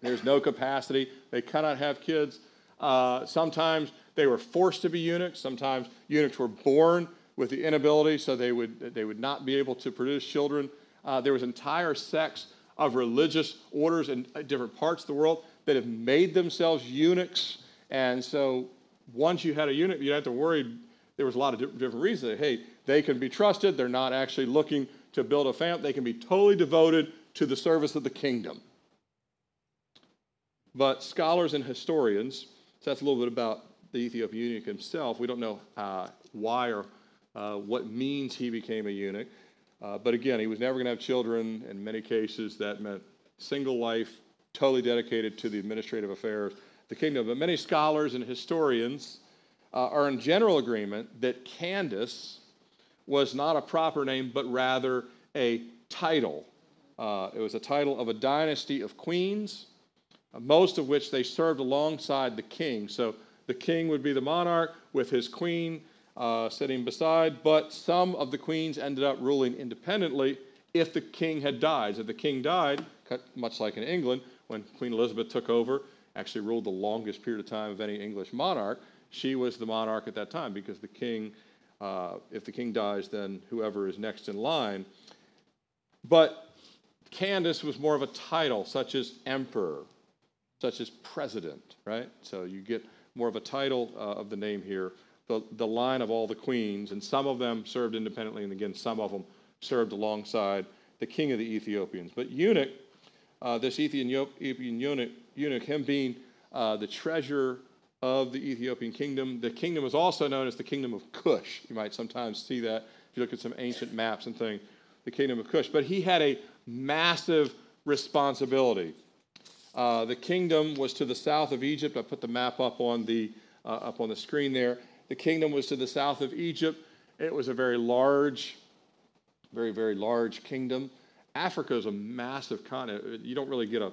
There's no capacity. They cannot have kids. Uh, sometimes they were forced to be eunuchs. Sometimes eunuchs were born with the inability, so they would, they would not be able to produce children. Uh, there was entire sects of religious orders in different parts of the world that have made themselves eunuchs. And so once you had a eunuch, you didn't have to worry. There was a lot of different reasons. Hey, they can be trusted. They're not actually looking to build a family. They can be totally devoted to the service of the kingdom. But scholars and historians, so that's a little bit about the Ethiopian eunuch himself. We don't know uh, why or uh, what means he became a eunuch. Uh, but again, he was never going to have children. In many cases, that meant single life, totally dedicated to the administrative affairs of the kingdom. But many scholars and historians uh, are in general agreement that Candace was not a proper name, but rather a title. Uh, it was a title of a dynasty of queens most of which they served alongside the king. So the king would be the monarch with his queen uh, sitting beside, but some of the queens ended up ruling independently if the king had died. So the king died, much like in England, when Queen Elizabeth took over, actually ruled the longest period of time of any English monarch. She was the monarch at that time because the king, uh, if the king dies, then whoever is next in line. But Candace was more of a title, such as emperor such as president, right? So you get more of a title uh, of the name here. The, the line of all the queens, and some of them served independently, and again, some of them served alongside the king of the Ethiopians. But eunuch, uh, this Ethiopian eunuch, eunuch him being uh, the treasurer of the Ethiopian kingdom, the kingdom was also known as the kingdom of Cush. You might sometimes see that if you look at some ancient maps and things, the kingdom of Cush. But he had a massive responsibility. Uh, the kingdom was to the south of Egypt. I put the map up on the, uh, up on the screen there. The kingdom was to the south of Egypt. It was a very large, very, very large kingdom. Africa is a massive continent. You don't really get a,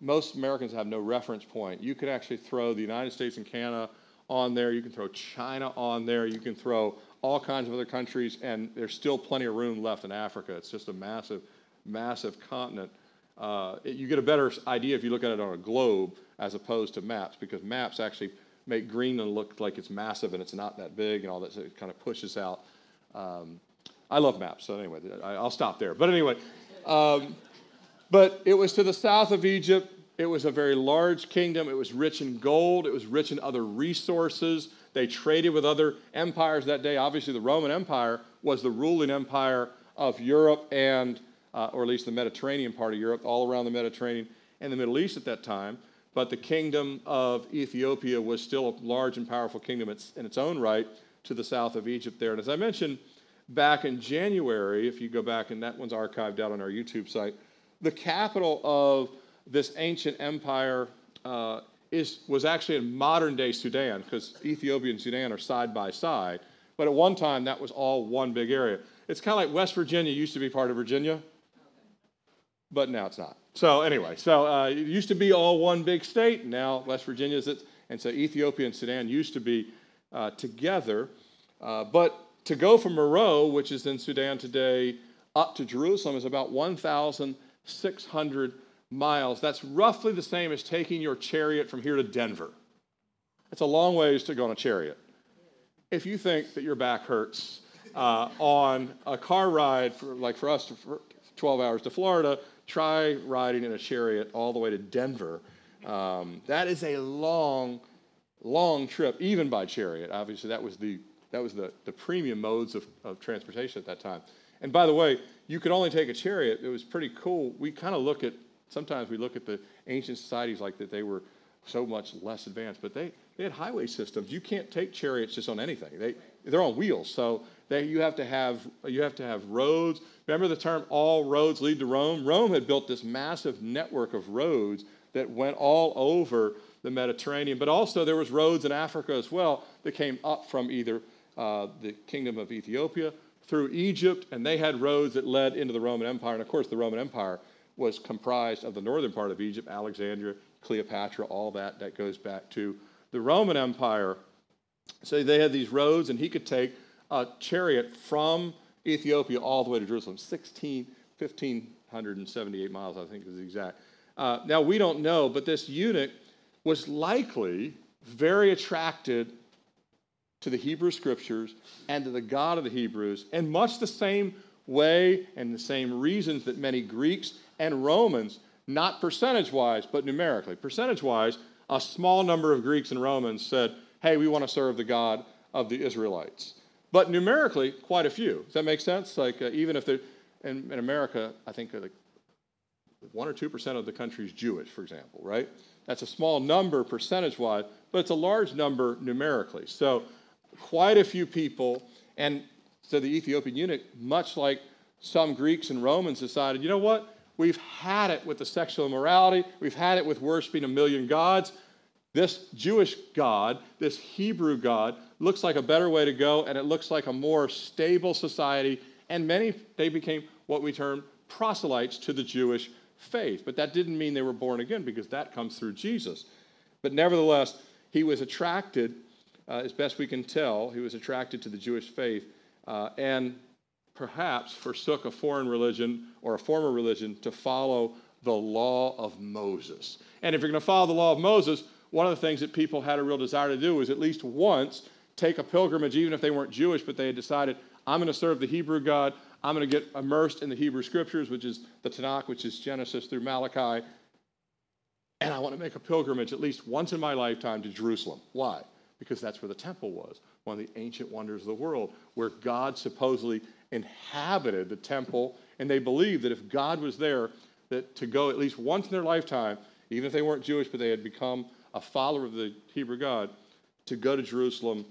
most Americans have no reference point. You could actually throw the United States and Canada on there. You can throw China on there. You can throw all kinds of other countries, and there's still plenty of room left in Africa. It's just a massive, massive continent uh, it, you get a better idea if you look at it on a globe as opposed to maps, because maps actually make Greenland look like it's massive and it's not that big and all that, so it kind of pushes out. Um, I love maps, so anyway, I, will stop there. But anyway, um, but it was to the south of Egypt. It was a very large kingdom. It was rich in gold. It was rich in other resources. They traded with other empires that day. Obviously, the Roman Empire was the ruling empire of Europe and uh, or at least the Mediterranean part of Europe, all around the Mediterranean and the Middle East at that time. But the kingdom of Ethiopia was still a large and powerful kingdom in its own right to the south of Egypt there. And as I mentioned back in January, if you go back, and that one's archived out on our YouTube site, the capital of this ancient empire uh, is, was actually in modern day Sudan, because Ethiopia and Sudan are side by side. But at one time, that was all one big area. It's kind of like West Virginia used to be part of Virginia but now it's not. So anyway, so uh, it used to be all one big state. Now West Virginia is it, and so Ethiopia and Sudan used to be uh, together. Uh, but To go from Meroe, which is in Sudan today, up to Jerusalem is about 1,600 miles. That's roughly the same as taking your chariot from here to Denver. It's a long ways to go on a chariot. If you think that your back hurts uh, on a car ride, for, like for us, for 12 hours to Florida, try riding in a chariot all the way to Denver. Um, that is a long, long trip, even by chariot. Obviously, that was the that was the, the premium modes of, of transportation at that time. And by the way, you could only take a chariot. It was pretty cool. We kind of look at sometimes we look at the ancient societies like that they were so much less advanced, but they, they had highway systems. You can't take chariots just on anything. They they're on wheels, so they, you have to have you have to have roads. Remember the term "all roads lead to Rome." Rome had built this massive network of roads that went all over the Mediterranean, but also there was roads in Africa as well that came up from either uh, the kingdom of Ethiopia through Egypt, and they had roads that led into the Roman Empire. And of course, the Roman Empire was comprised of the northern part of Egypt, Alexandria, Cleopatra, all that. That goes back to the Roman Empire. So they had these roads, and he could take a chariot from Ethiopia all the way to Jerusalem, 16, 1,578 miles, I think is the exact. Uh, now, we don't know, but this eunuch was likely very attracted to the Hebrew scriptures and to the God of the Hebrews in much the same way and the same reasons that many Greeks and Romans, not percentage wise, but numerically, percentage wise, a small number of Greeks and Romans said, Hey, we want to serve the God of the Israelites. But numerically, quite a few. Does that make sense? Like, uh, even if they're in, in America, I think uh, like 1 or 2% of the country is Jewish, for example, right? That's a small number percentage wise, but it's a large number numerically. So quite a few people, and so the Ethiopian eunuch, much like some Greeks and Romans, decided, you know what? We've had it with the sexual immorality. We've had it with worshiping a million gods. This Jewish God, this Hebrew God, looks like a better way to go, and it looks like a more stable society. And many, they became what we term proselytes to the Jewish faith. But that didn't mean they were born again because that comes through Jesus. But nevertheless, he was attracted uh, as best we can tell, he was attracted to the Jewish faith uh, and perhaps forsook a foreign religion or a former religion to follow the law of Moses. And if you're going to follow the law of Moses, one of the things that people had a real desire to do was at least once take a pilgrimage, even if they weren't Jewish, but they had decided, I'm going to serve the Hebrew God. I'm going to get immersed in the Hebrew scriptures, which is the Tanakh, which is Genesis through Malachi. And I want to make a pilgrimage at least once in my lifetime to Jerusalem. Why? because that's where the temple was, one of the ancient wonders of the world, where God supposedly inhabited the temple. And they believed that if God was there, that to go at least once in their lifetime, even if they weren't Jewish, but they had become a follower of the Hebrew God, to go to Jerusalem.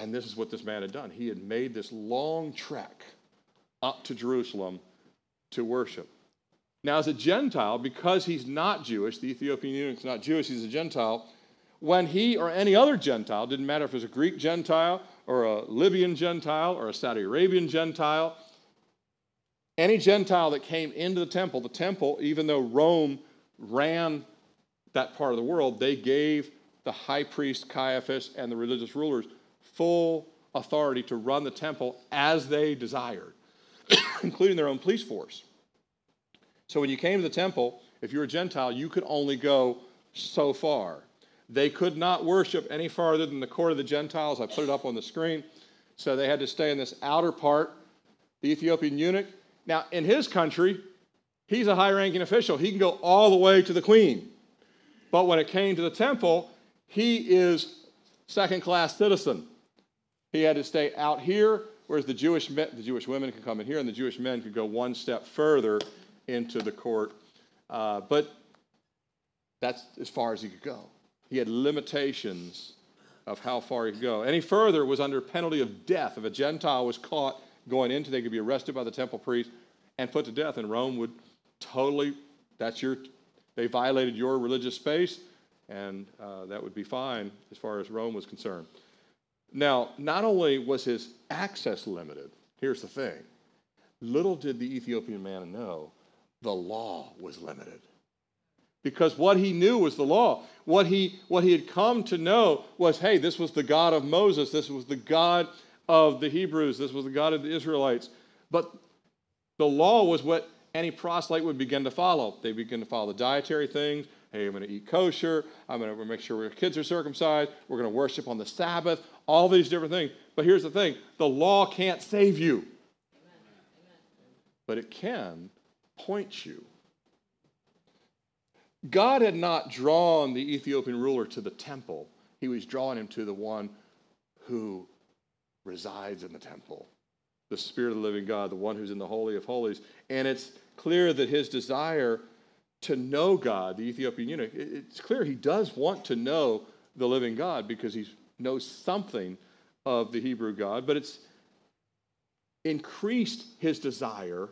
And this is what this man had done. He had made this long trek up to Jerusalem to worship. Now, as a Gentile, because he's not Jewish, the Ethiopian eunuch's not Jewish, he's a Gentile when he or any other Gentile, didn't matter if it was a Greek Gentile or a Libyan Gentile or a Saudi Arabian Gentile, any Gentile that came into the temple, the temple, even though Rome ran that part of the world, they gave the high priest Caiaphas and the religious rulers full authority to run the temple as they desired, including their own police force. So when you came to the temple, if you were a Gentile, you could only go so far. They could not worship any farther than the court of the Gentiles. I put it up on the screen. So they had to stay in this outer part. The Ethiopian eunuch. Now, in his country, he's a high ranking official. He can go all the way to the queen. But when it came to the temple, he is second class citizen. He had to stay out here, whereas the Jewish, men, the Jewish women could come in here, and the Jewish men could go one step further into the court. Uh, but that's as far as he could go. He had limitations of how far he could go. Any further was under penalty of death. If a Gentile was caught going into, they could be arrested by the temple priest and put to death. And Rome would totally, that's your, they violated your religious space, and uh, that would be fine as far as Rome was concerned. Now, not only was his access limited, here's the thing little did the Ethiopian man know the law was limited because what he knew was the law. What he, what he had come to know was hey, this was the God of Moses, this was the God of the Hebrews. This was the God of the Israelites. But the law was what any proselyte would begin to follow. They begin to follow the dietary things. Hey, I'm going to eat kosher. I'm going to make sure our kids are circumcised. We're going to worship on the Sabbath. All these different things. But here's the thing the law can't save you, but it can point you. God had not drawn the Ethiopian ruler to the temple, he was drawing him to the one who resides in the temple the Spirit of the living God, the one who's in the Holy of Holies. And it's clear that his desire to know God, the Ethiopian eunuch, it's clear he does want to know the living God because he knows something of the Hebrew God, but it's increased his desire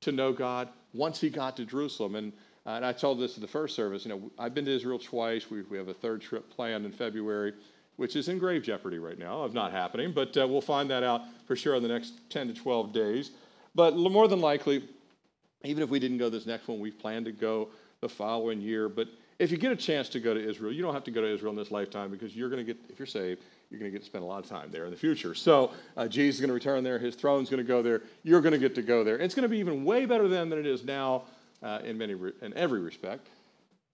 to know God once he got to Jerusalem. And, and I told this in the first service. You know, I've been to Israel twice. We, we have a third trip planned in February which is in grave jeopardy right now of not happening, but uh, we'll find that out for sure in the next 10 to 12 days. But more than likely, even if we didn't go this next one, we plan to go the following year. But if you get a chance to go to Israel, you don't have to go to Israel in this lifetime because you're going to get, if you're saved, you're going to get to spend a lot of time there in the future. So uh, Jesus is going to return there. His throne's going to go there. You're going to get to go there. It's going to be even way better then than it is now uh, in many in every respect.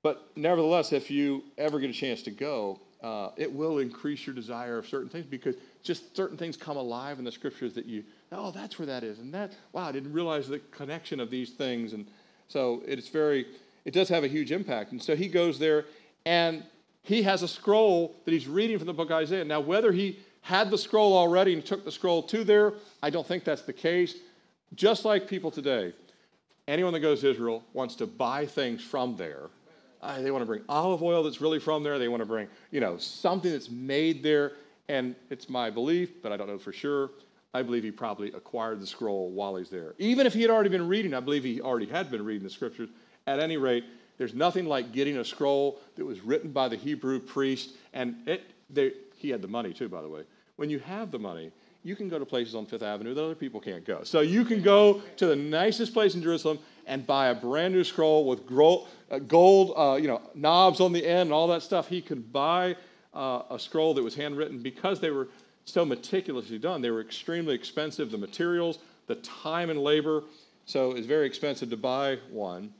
But nevertheless, if you ever get a chance to go, uh, it will increase your desire of certain things because just certain things come alive in the scriptures that you, oh, that's where that is. And that, wow, I didn't realize the connection of these things. And so it's very, it does have a huge impact. And so he goes there and he has a scroll that he's reading from the book of Isaiah. Now, whether he had the scroll already and took the scroll to there, I don't think that's the case. Just like people today, anyone that goes to Israel wants to buy things from there uh, they want to bring olive oil that's really from there. They want to bring, you know, something that's made there. And it's my belief, but I don't know for sure. I believe he probably acquired the scroll while he's there. Even if he had already been reading, I believe he already had been reading the scriptures. At any rate, there's nothing like getting a scroll that was written by the Hebrew priest, and it, they, he had the money too, by the way. When you have the money, you can go to places on Fifth Avenue that other people can't go. So you can go to the nicest place in Jerusalem and buy a brand new scroll with uh, gold, uh, you know, knobs on the end and all that stuff. He could buy uh, a scroll that was handwritten because they were so meticulously done. They were extremely expensive. The materials, the time and labor, so it's very expensive to buy one.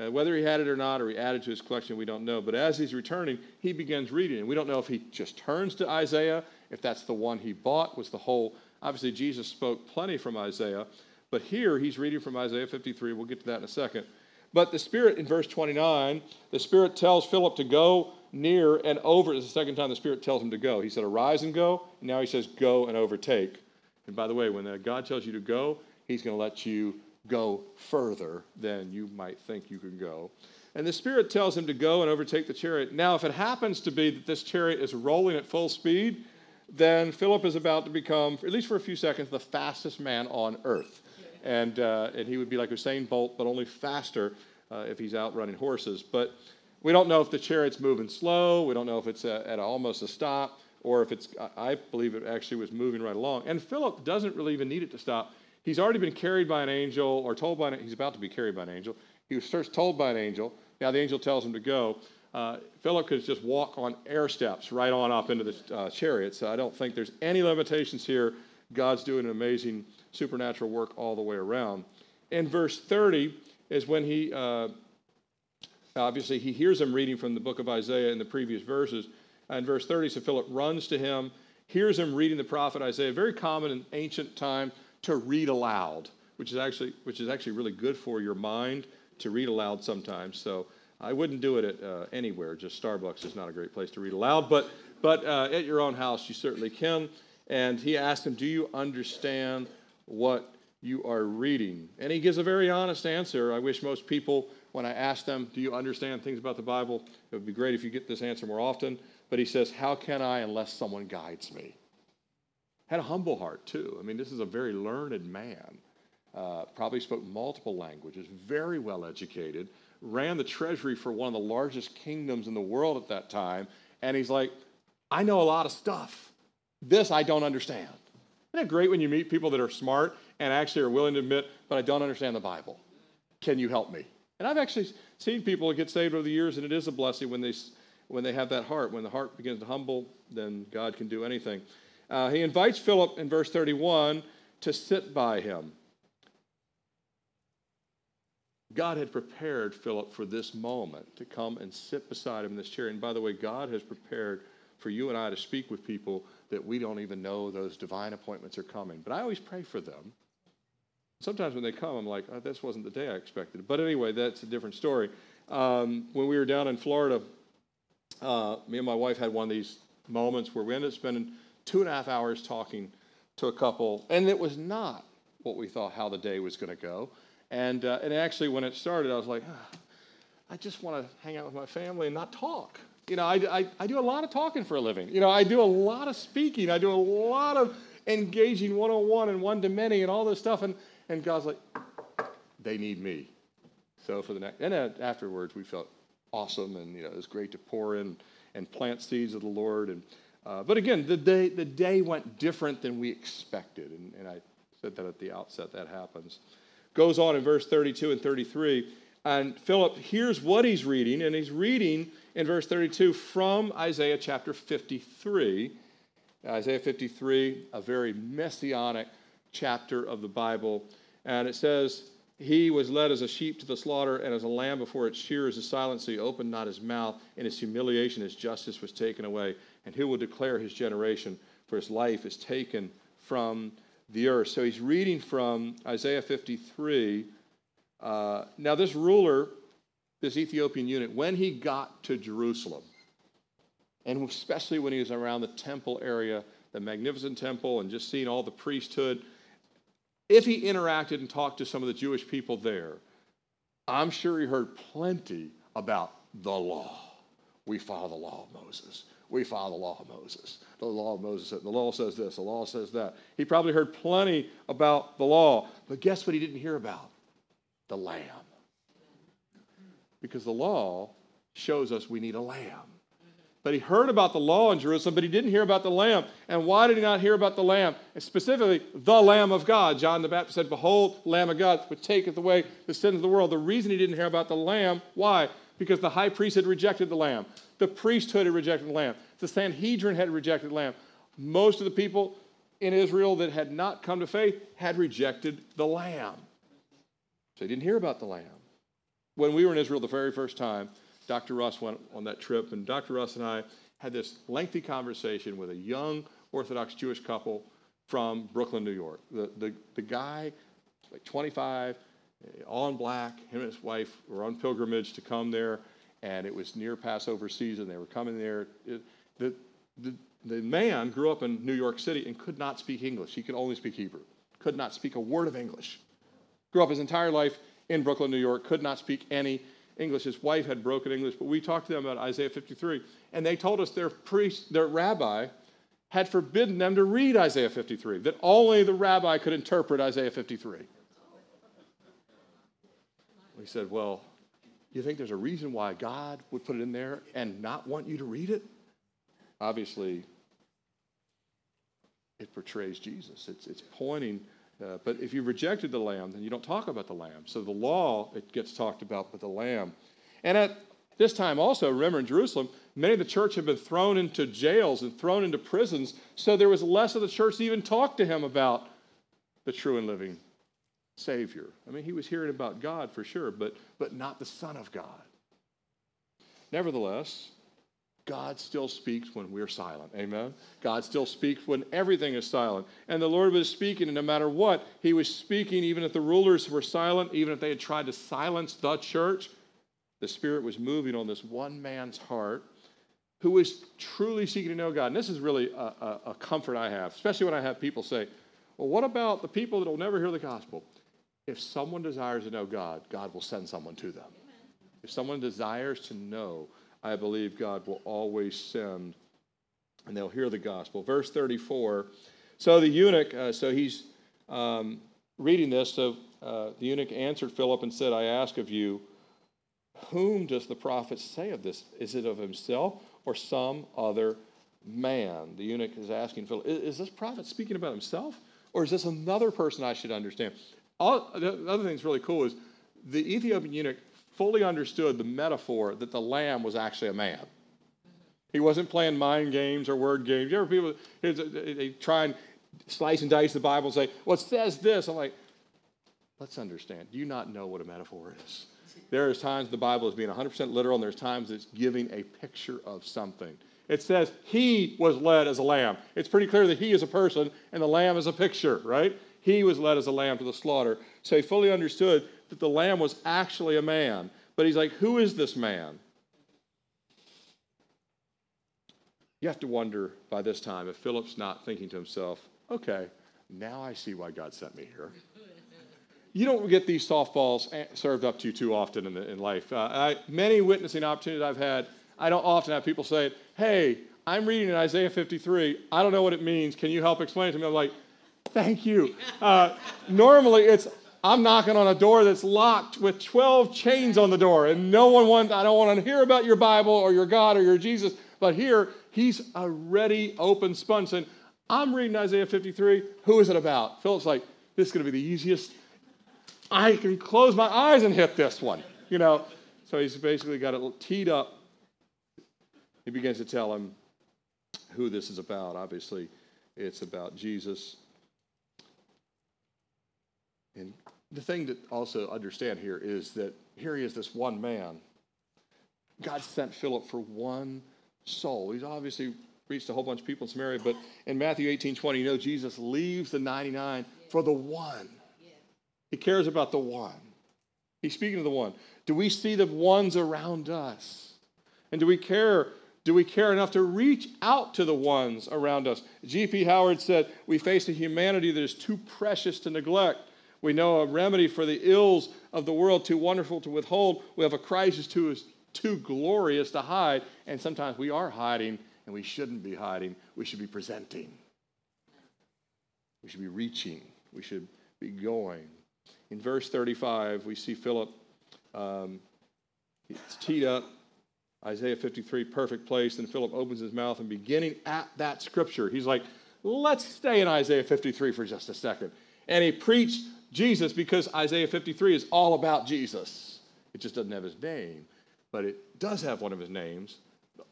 Uh, whether he had it or not, or he added to his collection, we don't know. But as he's returning, he begins reading. And we don't know if he just turns to Isaiah, if that's the one he bought, was the whole. Obviously, Jesus spoke plenty from Isaiah. But here he's reading from Isaiah 53. We'll get to that in a second. But the Spirit, in verse 29, the Spirit tells Philip to go near and over. It's the second time the Spirit tells him to go. He said, Arise and go. And now he says, Go and overtake. And by the way, when uh, God tells you to go, he's going to let you go further than you might think you can go. And the Spirit tells him to go and overtake the chariot. Now, if it happens to be that this chariot is rolling at full speed, then Philip is about to become, at least for a few seconds, the fastest man on earth and, uh, and he would be like Usain Bolt, but only faster uh, if he's out running horses. But we don't know if the chariot's moving slow. We don't know if it's a, at almost a stop or if it's, I believe it actually was moving right along. And Philip doesn't really even need it to stop. He's already been carried by an angel or told by an, he's about to be carried by an angel. He was first told by an angel. Now the angel tells him to go. Uh, Philip could just walk on air steps right on up into the uh, chariot. So I don't think there's any limitations here. God's doing an amazing supernatural work all the way around. In verse 30 is when he, uh, obviously, he hears him reading from the book of Isaiah in the previous verses. And verse 30, so Philip runs to him, hears him reading the prophet Isaiah. Very common in ancient time to read aloud, which is actually which is actually really good for your mind to read aloud sometimes. So I wouldn't do it at uh, anywhere. Just Starbucks is not a great place to read aloud, but but uh, at your own house you certainly can. And he asked him, "Do you understand what you are reading. And he gives a very honest answer. I wish most people, when I ask them, Do you understand things about the Bible? It would be great if you get this answer more often. But he says, How can I unless someone guides me? Had a humble heart, too. I mean, this is a very learned man. Uh, probably spoke multiple languages, very well educated, ran the treasury for one of the largest kingdoms in the world at that time. And he's like, I know a lot of stuff. This I don't understand. Isn't it great when you meet people that are smart and actually are willing to admit, but I don't understand the Bible? Can you help me? And I've actually seen people get saved over the years, and it is a blessing when they, when they have that heart. When the heart begins to humble, then God can do anything. Uh, he invites Philip in verse 31 to sit by him. God had prepared Philip for this moment to come and sit beside him in this chair. And by the way, God has prepared for you and I to speak with people that we don't even know those divine appointments are coming. But I always pray for them. Sometimes when they come, I'm like, oh, this wasn't the day I expected. But anyway, that's a different story. Um, when we were down in Florida, uh, me and my wife had one of these moments where we ended up spending two and a half hours talking to a couple, and it was not what we thought how the day was going to go. And, uh, and actually, when it started, I was like, oh, I just want to hang out with my family and not talk. You know, I, I, I do a lot of talking for a living. You know, I do a lot of speaking. I do a lot of engaging one on one and one to many and all this stuff. And, and God's like, they need me. So for the next, and afterwards, we felt awesome. And, you know, it was great to pour in and plant seeds of the Lord. And, uh, but again, the day, the day went different than we expected. And, and I said that at the outset, that happens goes on in verse 32 and 33. And Philip hears what he's reading, and he's reading in verse 32 from Isaiah chapter 53. Isaiah 53, a very messianic chapter of the Bible. And it says, He was led as a sheep to the slaughter, and as a lamb before its shearers is silent, so he opened not his mouth. In his humiliation, his justice was taken away. And who will declare his generation? For his life is taken from the earth. So he's reading from Isaiah 53. Uh, now, this ruler, this Ethiopian eunuch, when he got to Jerusalem, and especially when he was around the temple area, the magnificent temple, and just seeing all the priesthood, if he interacted and talked to some of the Jewish people there, I'm sure he heard plenty about the law. We follow the law of Moses we follow the law of Moses. The law of Moses, the law says this, the law says that. He probably heard plenty about the law, but guess what he didn't hear about? The lamb. Because the law shows us we need a lamb. But he heard about the law in Jerusalem, but he didn't hear about the Lamb. And why did he not hear about the Lamb? And specifically, the Lamb of God. John the Baptist said, Behold, Lamb of God, which taketh away the sins of the world. The reason he didn't hear about the Lamb, why? Because the high priest had rejected the Lamb. The priesthood had rejected the Lamb. The Sanhedrin had rejected the Lamb. Most of the people in Israel that had not come to faith had rejected the Lamb. So they didn't hear about the Lamb. When we were in Israel the very first time, Dr. Russ went on that trip, and Dr. Russ and I had this lengthy conversation with a young Orthodox Jewish couple from Brooklyn, New York. The, the, the guy, like 25, eh, all in black, him and his wife were on pilgrimage to come there and it was near Passover season. They were coming there. It, the, the, the man grew up in New York City and could not speak English. He could only speak Hebrew, could not speak a word of English. Grew up his entire life in Brooklyn, New York, could not speak any English. His wife had broken English, but we talked to them about Isaiah 53, and they told us their priest, their rabbi, had forbidden them to read Isaiah 53, that only the rabbi could interpret Isaiah 53. We said, Well, you think there's a reason why God would put it in there and not want you to read it? Obviously, it portrays Jesus. It's, it's pointing, uh, but if you rejected the lamb, then you don't talk about the lamb. So the law, it gets talked about but the lamb. And at this time also, remember in Jerusalem, many of the church had been thrown into jails and thrown into prisons, so there was less of the church to even talk to him about the true and living Savior. I mean, he was hearing about God for sure, but, but not the Son of God. Nevertheless, God still speaks when we're silent. Amen? God still speaks when everything is silent. And the Lord was speaking, and no matter what, He was speaking even if the rulers were silent, even if they had tried to silence the church. The Spirit was moving on this one man's heart who was truly seeking to know God. And this is really a, a, a comfort I have, especially when I have people say, Well, what about the people that will never hear the gospel? If someone desires to know God, God will send someone to them. If someone desires to know, I believe God will always send, and they'll hear the gospel. Verse 34. So the eunuch, uh, so he's um, reading this. So uh, the eunuch answered Philip and said, I ask of you, whom does the prophet say of this? Is it of himself or some other man? The eunuch is asking Philip, is this prophet speaking about himself? Or is this another person I should understand? All, the other thing that's really cool is the Ethiopian eunuch fully understood the metaphor that the lamb was actually a man. He wasn't playing mind games or word games. You ever people they try and slice and dice the Bible and say, "Well, it says this." I'm like, let's understand. Do you not know what a metaphor is? There is times the Bible is being 100% literal, and there's times it's giving a picture of something. It says he was led as a lamb. It's pretty clear that he is a person and the lamb is a picture, right? He was led as a lamb to the slaughter. So he fully understood that the lamb was actually a man. But he's like, who is this man? You have to wonder by this time if Philip's not thinking to himself, okay, now I see why God sent me here. You don't get these softballs served up to you too often in, the, in life. Uh, I, many witnessing opportunities I've had, I don't often have people say, hey, I'm reading in Isaiah 53. I don't know what it means. Can you help explain it to me? I'm like, thank you. Uh, normally, it's I'm knocking on a door that's locked with 12 chains on the door, and no one wants, I don't want to hear about your Bible or your God or your Jesus. But here, he's a ready, open sponge I'm reading Isaiah 53. Who is it about? Philip's like, this is going to be the easiest. I can close my eyes and hit this one, you know. So he's basically got it teed up. He begins to tell him who this is about. Obviously, it's about Jesus. And the thing to also understand here is that here he is, this one man. God sent Philip for one soul. He's obviously reached a whole bunch of people in Samaria, but in Matthew 18 20, you know, Jesus leaves the 99 for the one. He cares about the one. He's speaking to the one. Do we see the ones around us? And do we care? Do we care enough to reach out to the ones around us? G.P. Howard said, We face a humanity that is too precious to neglect. We know a remedy for the ills of the world too wonderful to withhold. We have a crisis too too glorious to hide, and sometimes we are hiding, and we shouldn't be hiding. We should be presenting. We should be reaching. We should be going. In verse 35, we see Philip. Um, it's teed up. Isaiah 53, perfect place. And Philip opens his mouth and beginning at that scripture, he's like, let's stay in Isaiah 53 for just a second. And he preached Jesus because Isaiah 53 is all about Jesus. It just doesn't have his name, but it does have one of his names.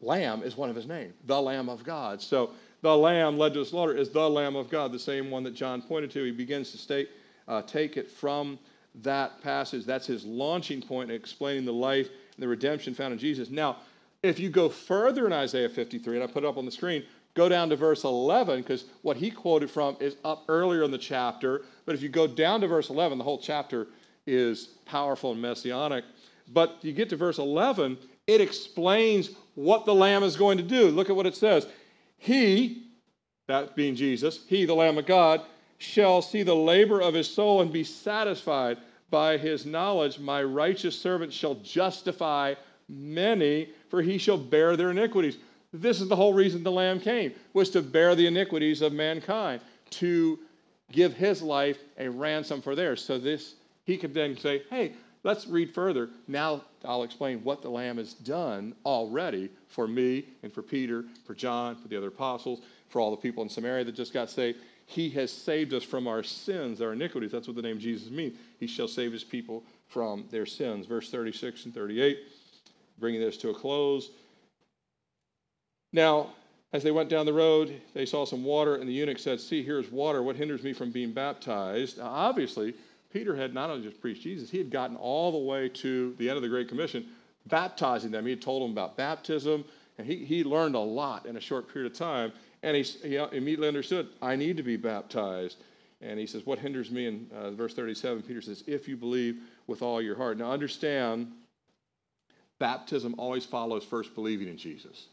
Lamb is one of his names, the Lamb of God. So the Lamb led to the slaughter is the Lamb of God, the same one that John pointed to. He begins to state, uh, take it from that passage. That's his launching point in explaining the life and the redemption found in Jesus. Now, if you go further in Isaiah 53, and I put it up on the screen, go down to verse 11, because what he quoted from is up earlier in the chapter. But if you go down to verse 11, the whole chapter is powerful and messianic. But you get to verse 11, it explains what the Lamb is going to do. Look at what it says. He, that being Jesus, he, the Lamb of God, shall see the labor of his soul and be satisfied by his knowledge. My righteous servant shall justify many, for he shall bear their iniquities. This is the whole reason the Lamb came, was to bear the iniquities of mankind, to give his life a ransom for theirs. So this he could then say, hey, let's read further. Now I'll explain what the Lamb has done already for me and for Peter, for John, for the other apostles, for all the people in Samaria that just got saved. He has saved us from our sins, our iniquities. That's what the name Jesus means. He shall save his people from their sins. Verse 36 and 38, bringing this to a close. Now, as they went down the road, they saw some water, and the eunuch said, See, here's water. What hinders me from being baptized? Now, obviously, Peter had not only just preached Jesus, he had gotten all the way to the end of the Great Commission, baptizing them. He had told them about baptism, and he, he learned a lot in a short period of time. And he, he immediately understood, I need to be baptized. And he says, What hinders me? In uh, verse 37, Peter says, If you believe with all your heart. Now, understand, baptism always follows first believing in Jesus.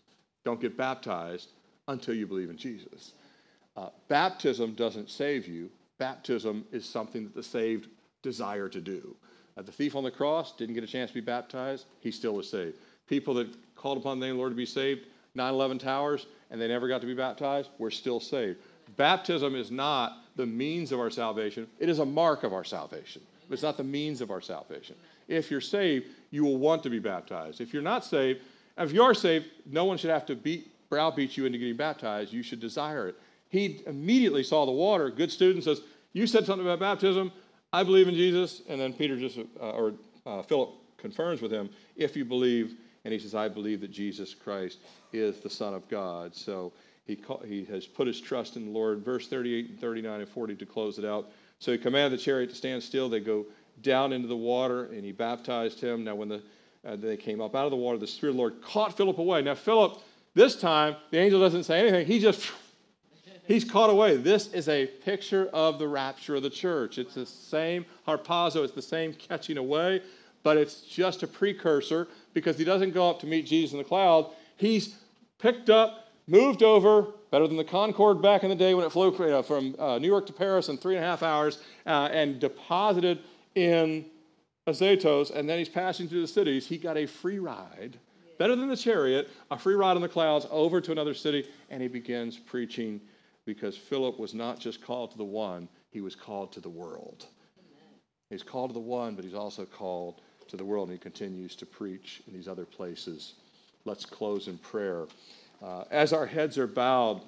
Don't get baptized until you believe in Jesus. Uh, baptism doesn't save you. Baptism is something that the saved desire to do. Uh, the thief on the cross didn't get a chance to be baptized. He still was saved. People that called upon the name of the Lord to be saved, 9 11 towers, and they never got to be baptized, were still saved. Baptism is not the means of our salvation, it is a mark of our salvation. But It's not the means of our salvation. If you're saved, you will want to be baptized. If you're not saved, if you are saved, no one should have to beat, browbeat you into getting baptized. You should desire it. He immediately saw the water. Good student says, You said something about baptism. I believe in Jesus. And then Peter just, uh, or uh, Philip confirms with him, If you believe and he says, I believe that Jesus Christ is the Son of God. So he, he has put his trust in the Lord. Verse 38 and 39 and 40 to close it out. So he commanded the chariot to stand still. They go down into the water, and he baptized him. Now, when the, uh, they came up out of the water, the Spirit of the Lord caught Philip away. Now, Philip, this time, the angel doesn't say anything. He just, he's caught away. This is a picture of the rapture of the church. It's the same harpazo, it's the same catching away, but it's just a precursor because he doesn't go up to meet Jesus in the cloud. He's picked up, moved over, better than the Concorde back in the day when it flew know, from uh, New York to Paris in three and a half hours, uh, and deposited in Azotus, and then he's passing through the cities. He got a free ride, better than the chariot, a free ride on the clouds over to another city, and he begins preaching because Philip was not just called to the one, he was called to the world. He's called to the one, but he's also called to the world, and he continues to preach in these other places. Let's close in prayer. Uh, as our heads are bowed,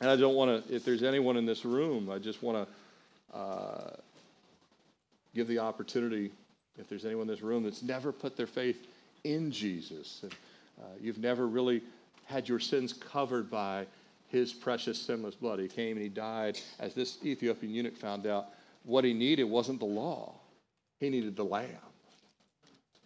and I don't want to, if there's anyone in this room, I just want to uh, give the opportunity, if there's anyone in this room that's never put their faith in Jesus, and uh, you've never really had your sins covered by his precious sinless blood. He came and he died. As this Ethiopian eunuch found out, what he needed wasn't the law, he needed the lamb.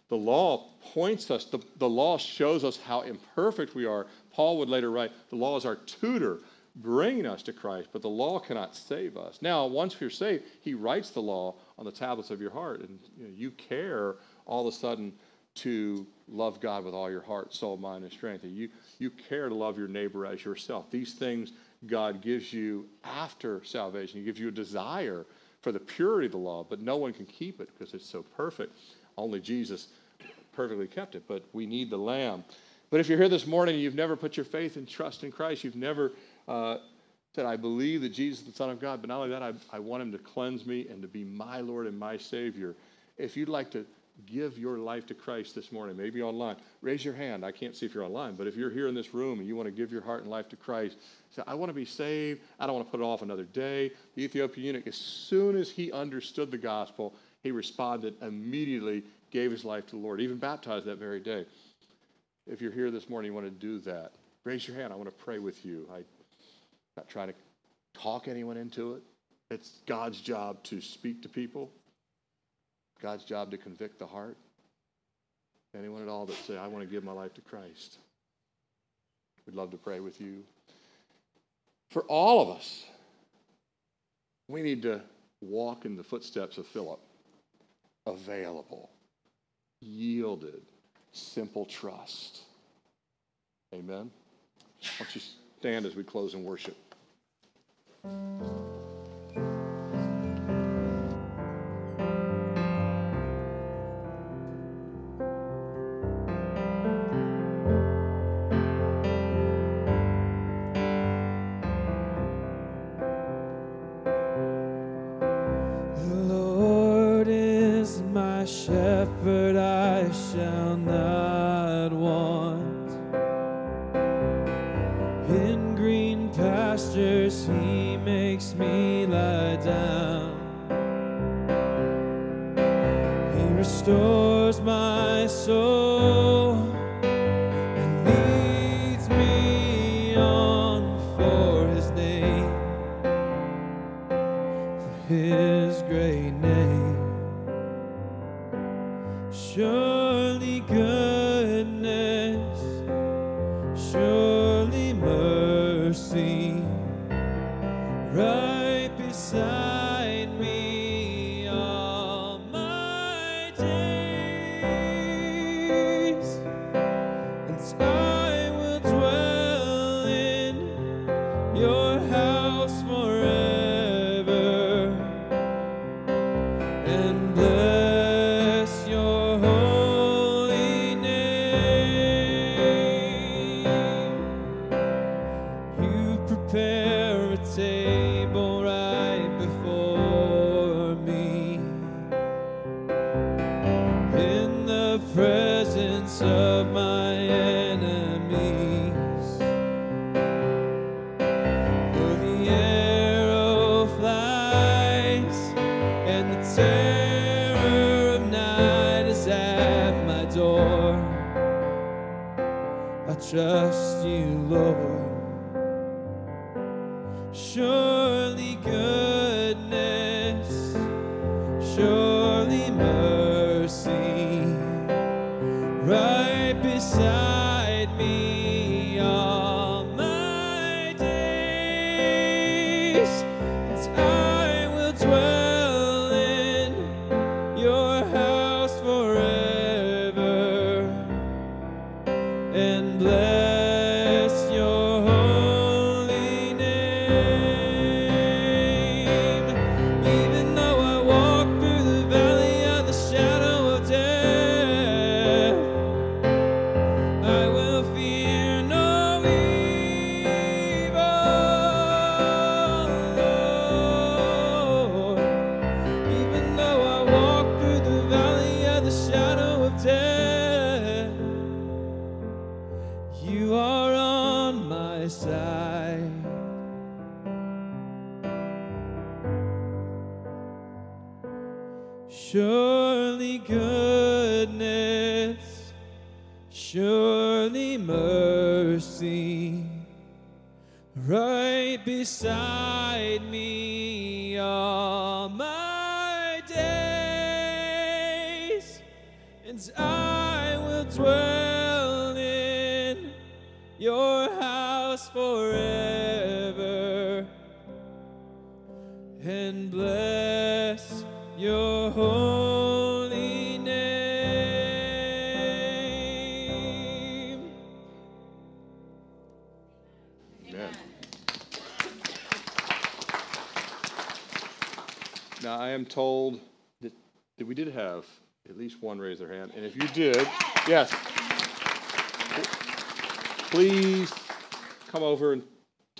The law points us, the, the law shows us how imperfect we are. Paul would later write, the law is our tutor, bringing us to Christ, but the law cannot save us. Now, once we're saved, he writes the law on the tablets of your heart, and you, know, you care all of a sudden to love God with all your heart, soul, mind, and strength. And you, you care to love your neighbor as yourself. These things God gives you after salvation. He gives you a desire for the purity of the law, but no one can keep it because it's so perfect. Only Jesus perfectly kept it, but we need the Lamb. But if you're here this morning and you've never put your faith and trust in Christ, you've never uh, said, I believe that Jesus is the Son of God, but not only that, I, I want him to cleanse me and to be my Lord and my Savior. If you'd like to give your life to Christ this morning, maybe online, raise your hand. I can't see if you're online, but if you're here in this room and you want to give your heart and life to Christ, say, I want to be saved. I don't want to put it off another day. The Ethiopian eunuch, as soon as he understood the gospel, he responded immediately gave his life to the Lord, even baptized that very day. If you're here this morning, you want to do that, raise your hand. I want to pray with you. I'm not trying to talk anyone into it. It's God's job to speak to people, God's job to convict the heart. Anyone at all that say, I want to give my life to Christ, we'd love to pray with you. For all of us, we need to walk in the footsteps of Philip, available yielded, simple trust. Amen. Stand as we close in worship? Trust you, Lord.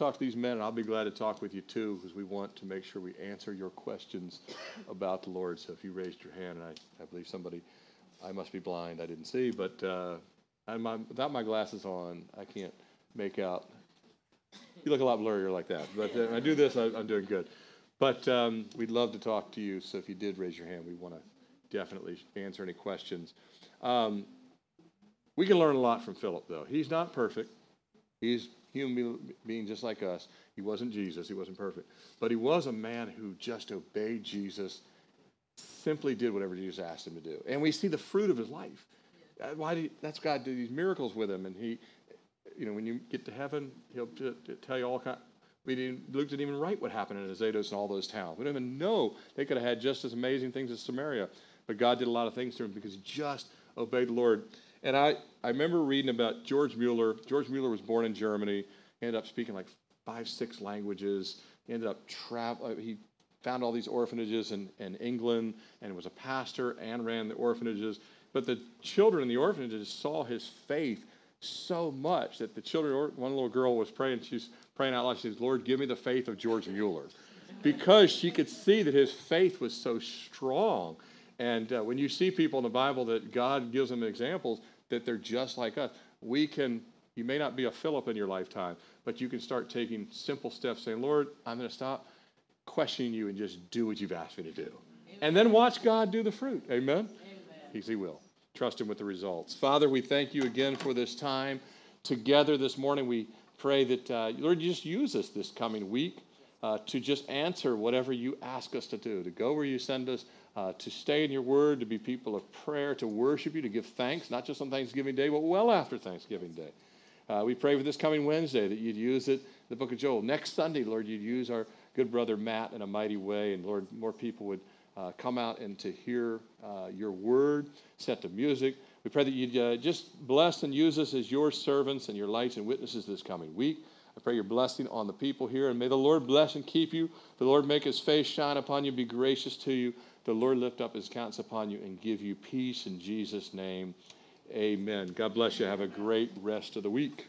Talk to these men, and I'll be glad to talk with you too, because we want to make sure we answer your questions about the Lord. So if you raised your hand, and I, I believe somebody, I must be blind, I didn't see, but uh, my, without my glasses on, I can't make out you look a lot blurrier like that. But uh, I do this, I, I'm doing good. But um, we'd love to talk to you. So if you did raise your hand, we want to definitely answer any questions. Um, we can learn a lot from Philip, though. He's not perfect. He's human being just like us. He wasn't Jesus. He wasn't perfect. But he was a man who just obeyed Jesus, simply did whatever Jesus asked him to do. And we see the fruit of his life. Why did that's God did these miracles with him, and he you know, when you get to heaven, he'll t- t- tell you all kind. We didn't, Luke didn't even write what happened in Azotus and all those towns. We don't even know they could have had just as amazing things as Samaria, but God did a lot of things to him because he just obeyed the Lord. And I, I remember reading about George Mueller. George Mueller was born in Germany. Ended up speaking like five, six languages. Ended up travel. Uh, he found all these orphanages in, in England and was a pastor and ran the orphanages. But the children in the orphanages saw his faith so much that the children, one little girl was praying, she's praying out loud. She says, Lord, give me the faith of George Mueller. Because she could see that his faith was so strong. And uh, when you see people in the Bible that God gives them examples that they're just like us, we can, you may not be a Philip in your lifetime, but you can start taking simple steps saying, Lord, I'm going to stop questioning you and just do what you've asked me to do. And then watch God do the fruit. Amen? Because he will. Trust him with the results. Father, we thank you again for this time together this morning. We pray that, uh, Lord, you just use us this coming week uh, to just answer whatever you ask us to do, to go where you send us, uh, to stay in your word, to be people of prayer, to worship you, to give thanks, not just on Thanksgiving Day, but well after Thanksgiving Day. Uh, we pray for this coming Wednesday that you'd use it, the book of Joel. Next Sunday, Lord, you'd use our good brother Matt in a mighty way, and Lord, more people would uh, come out and to hear uh, your word, set to music. We pray that you'd uh, just bless and use us as your servants and your lights and witnesses this coming week. I pray your blessing on the people here, and may the Lord bless and keep you. The Lord make his face shine upon you, be gracious to you. The Lord lift up his countenance upon you and give you peace in Jesus' name. Amen. God bless you. Have a great rest of the week.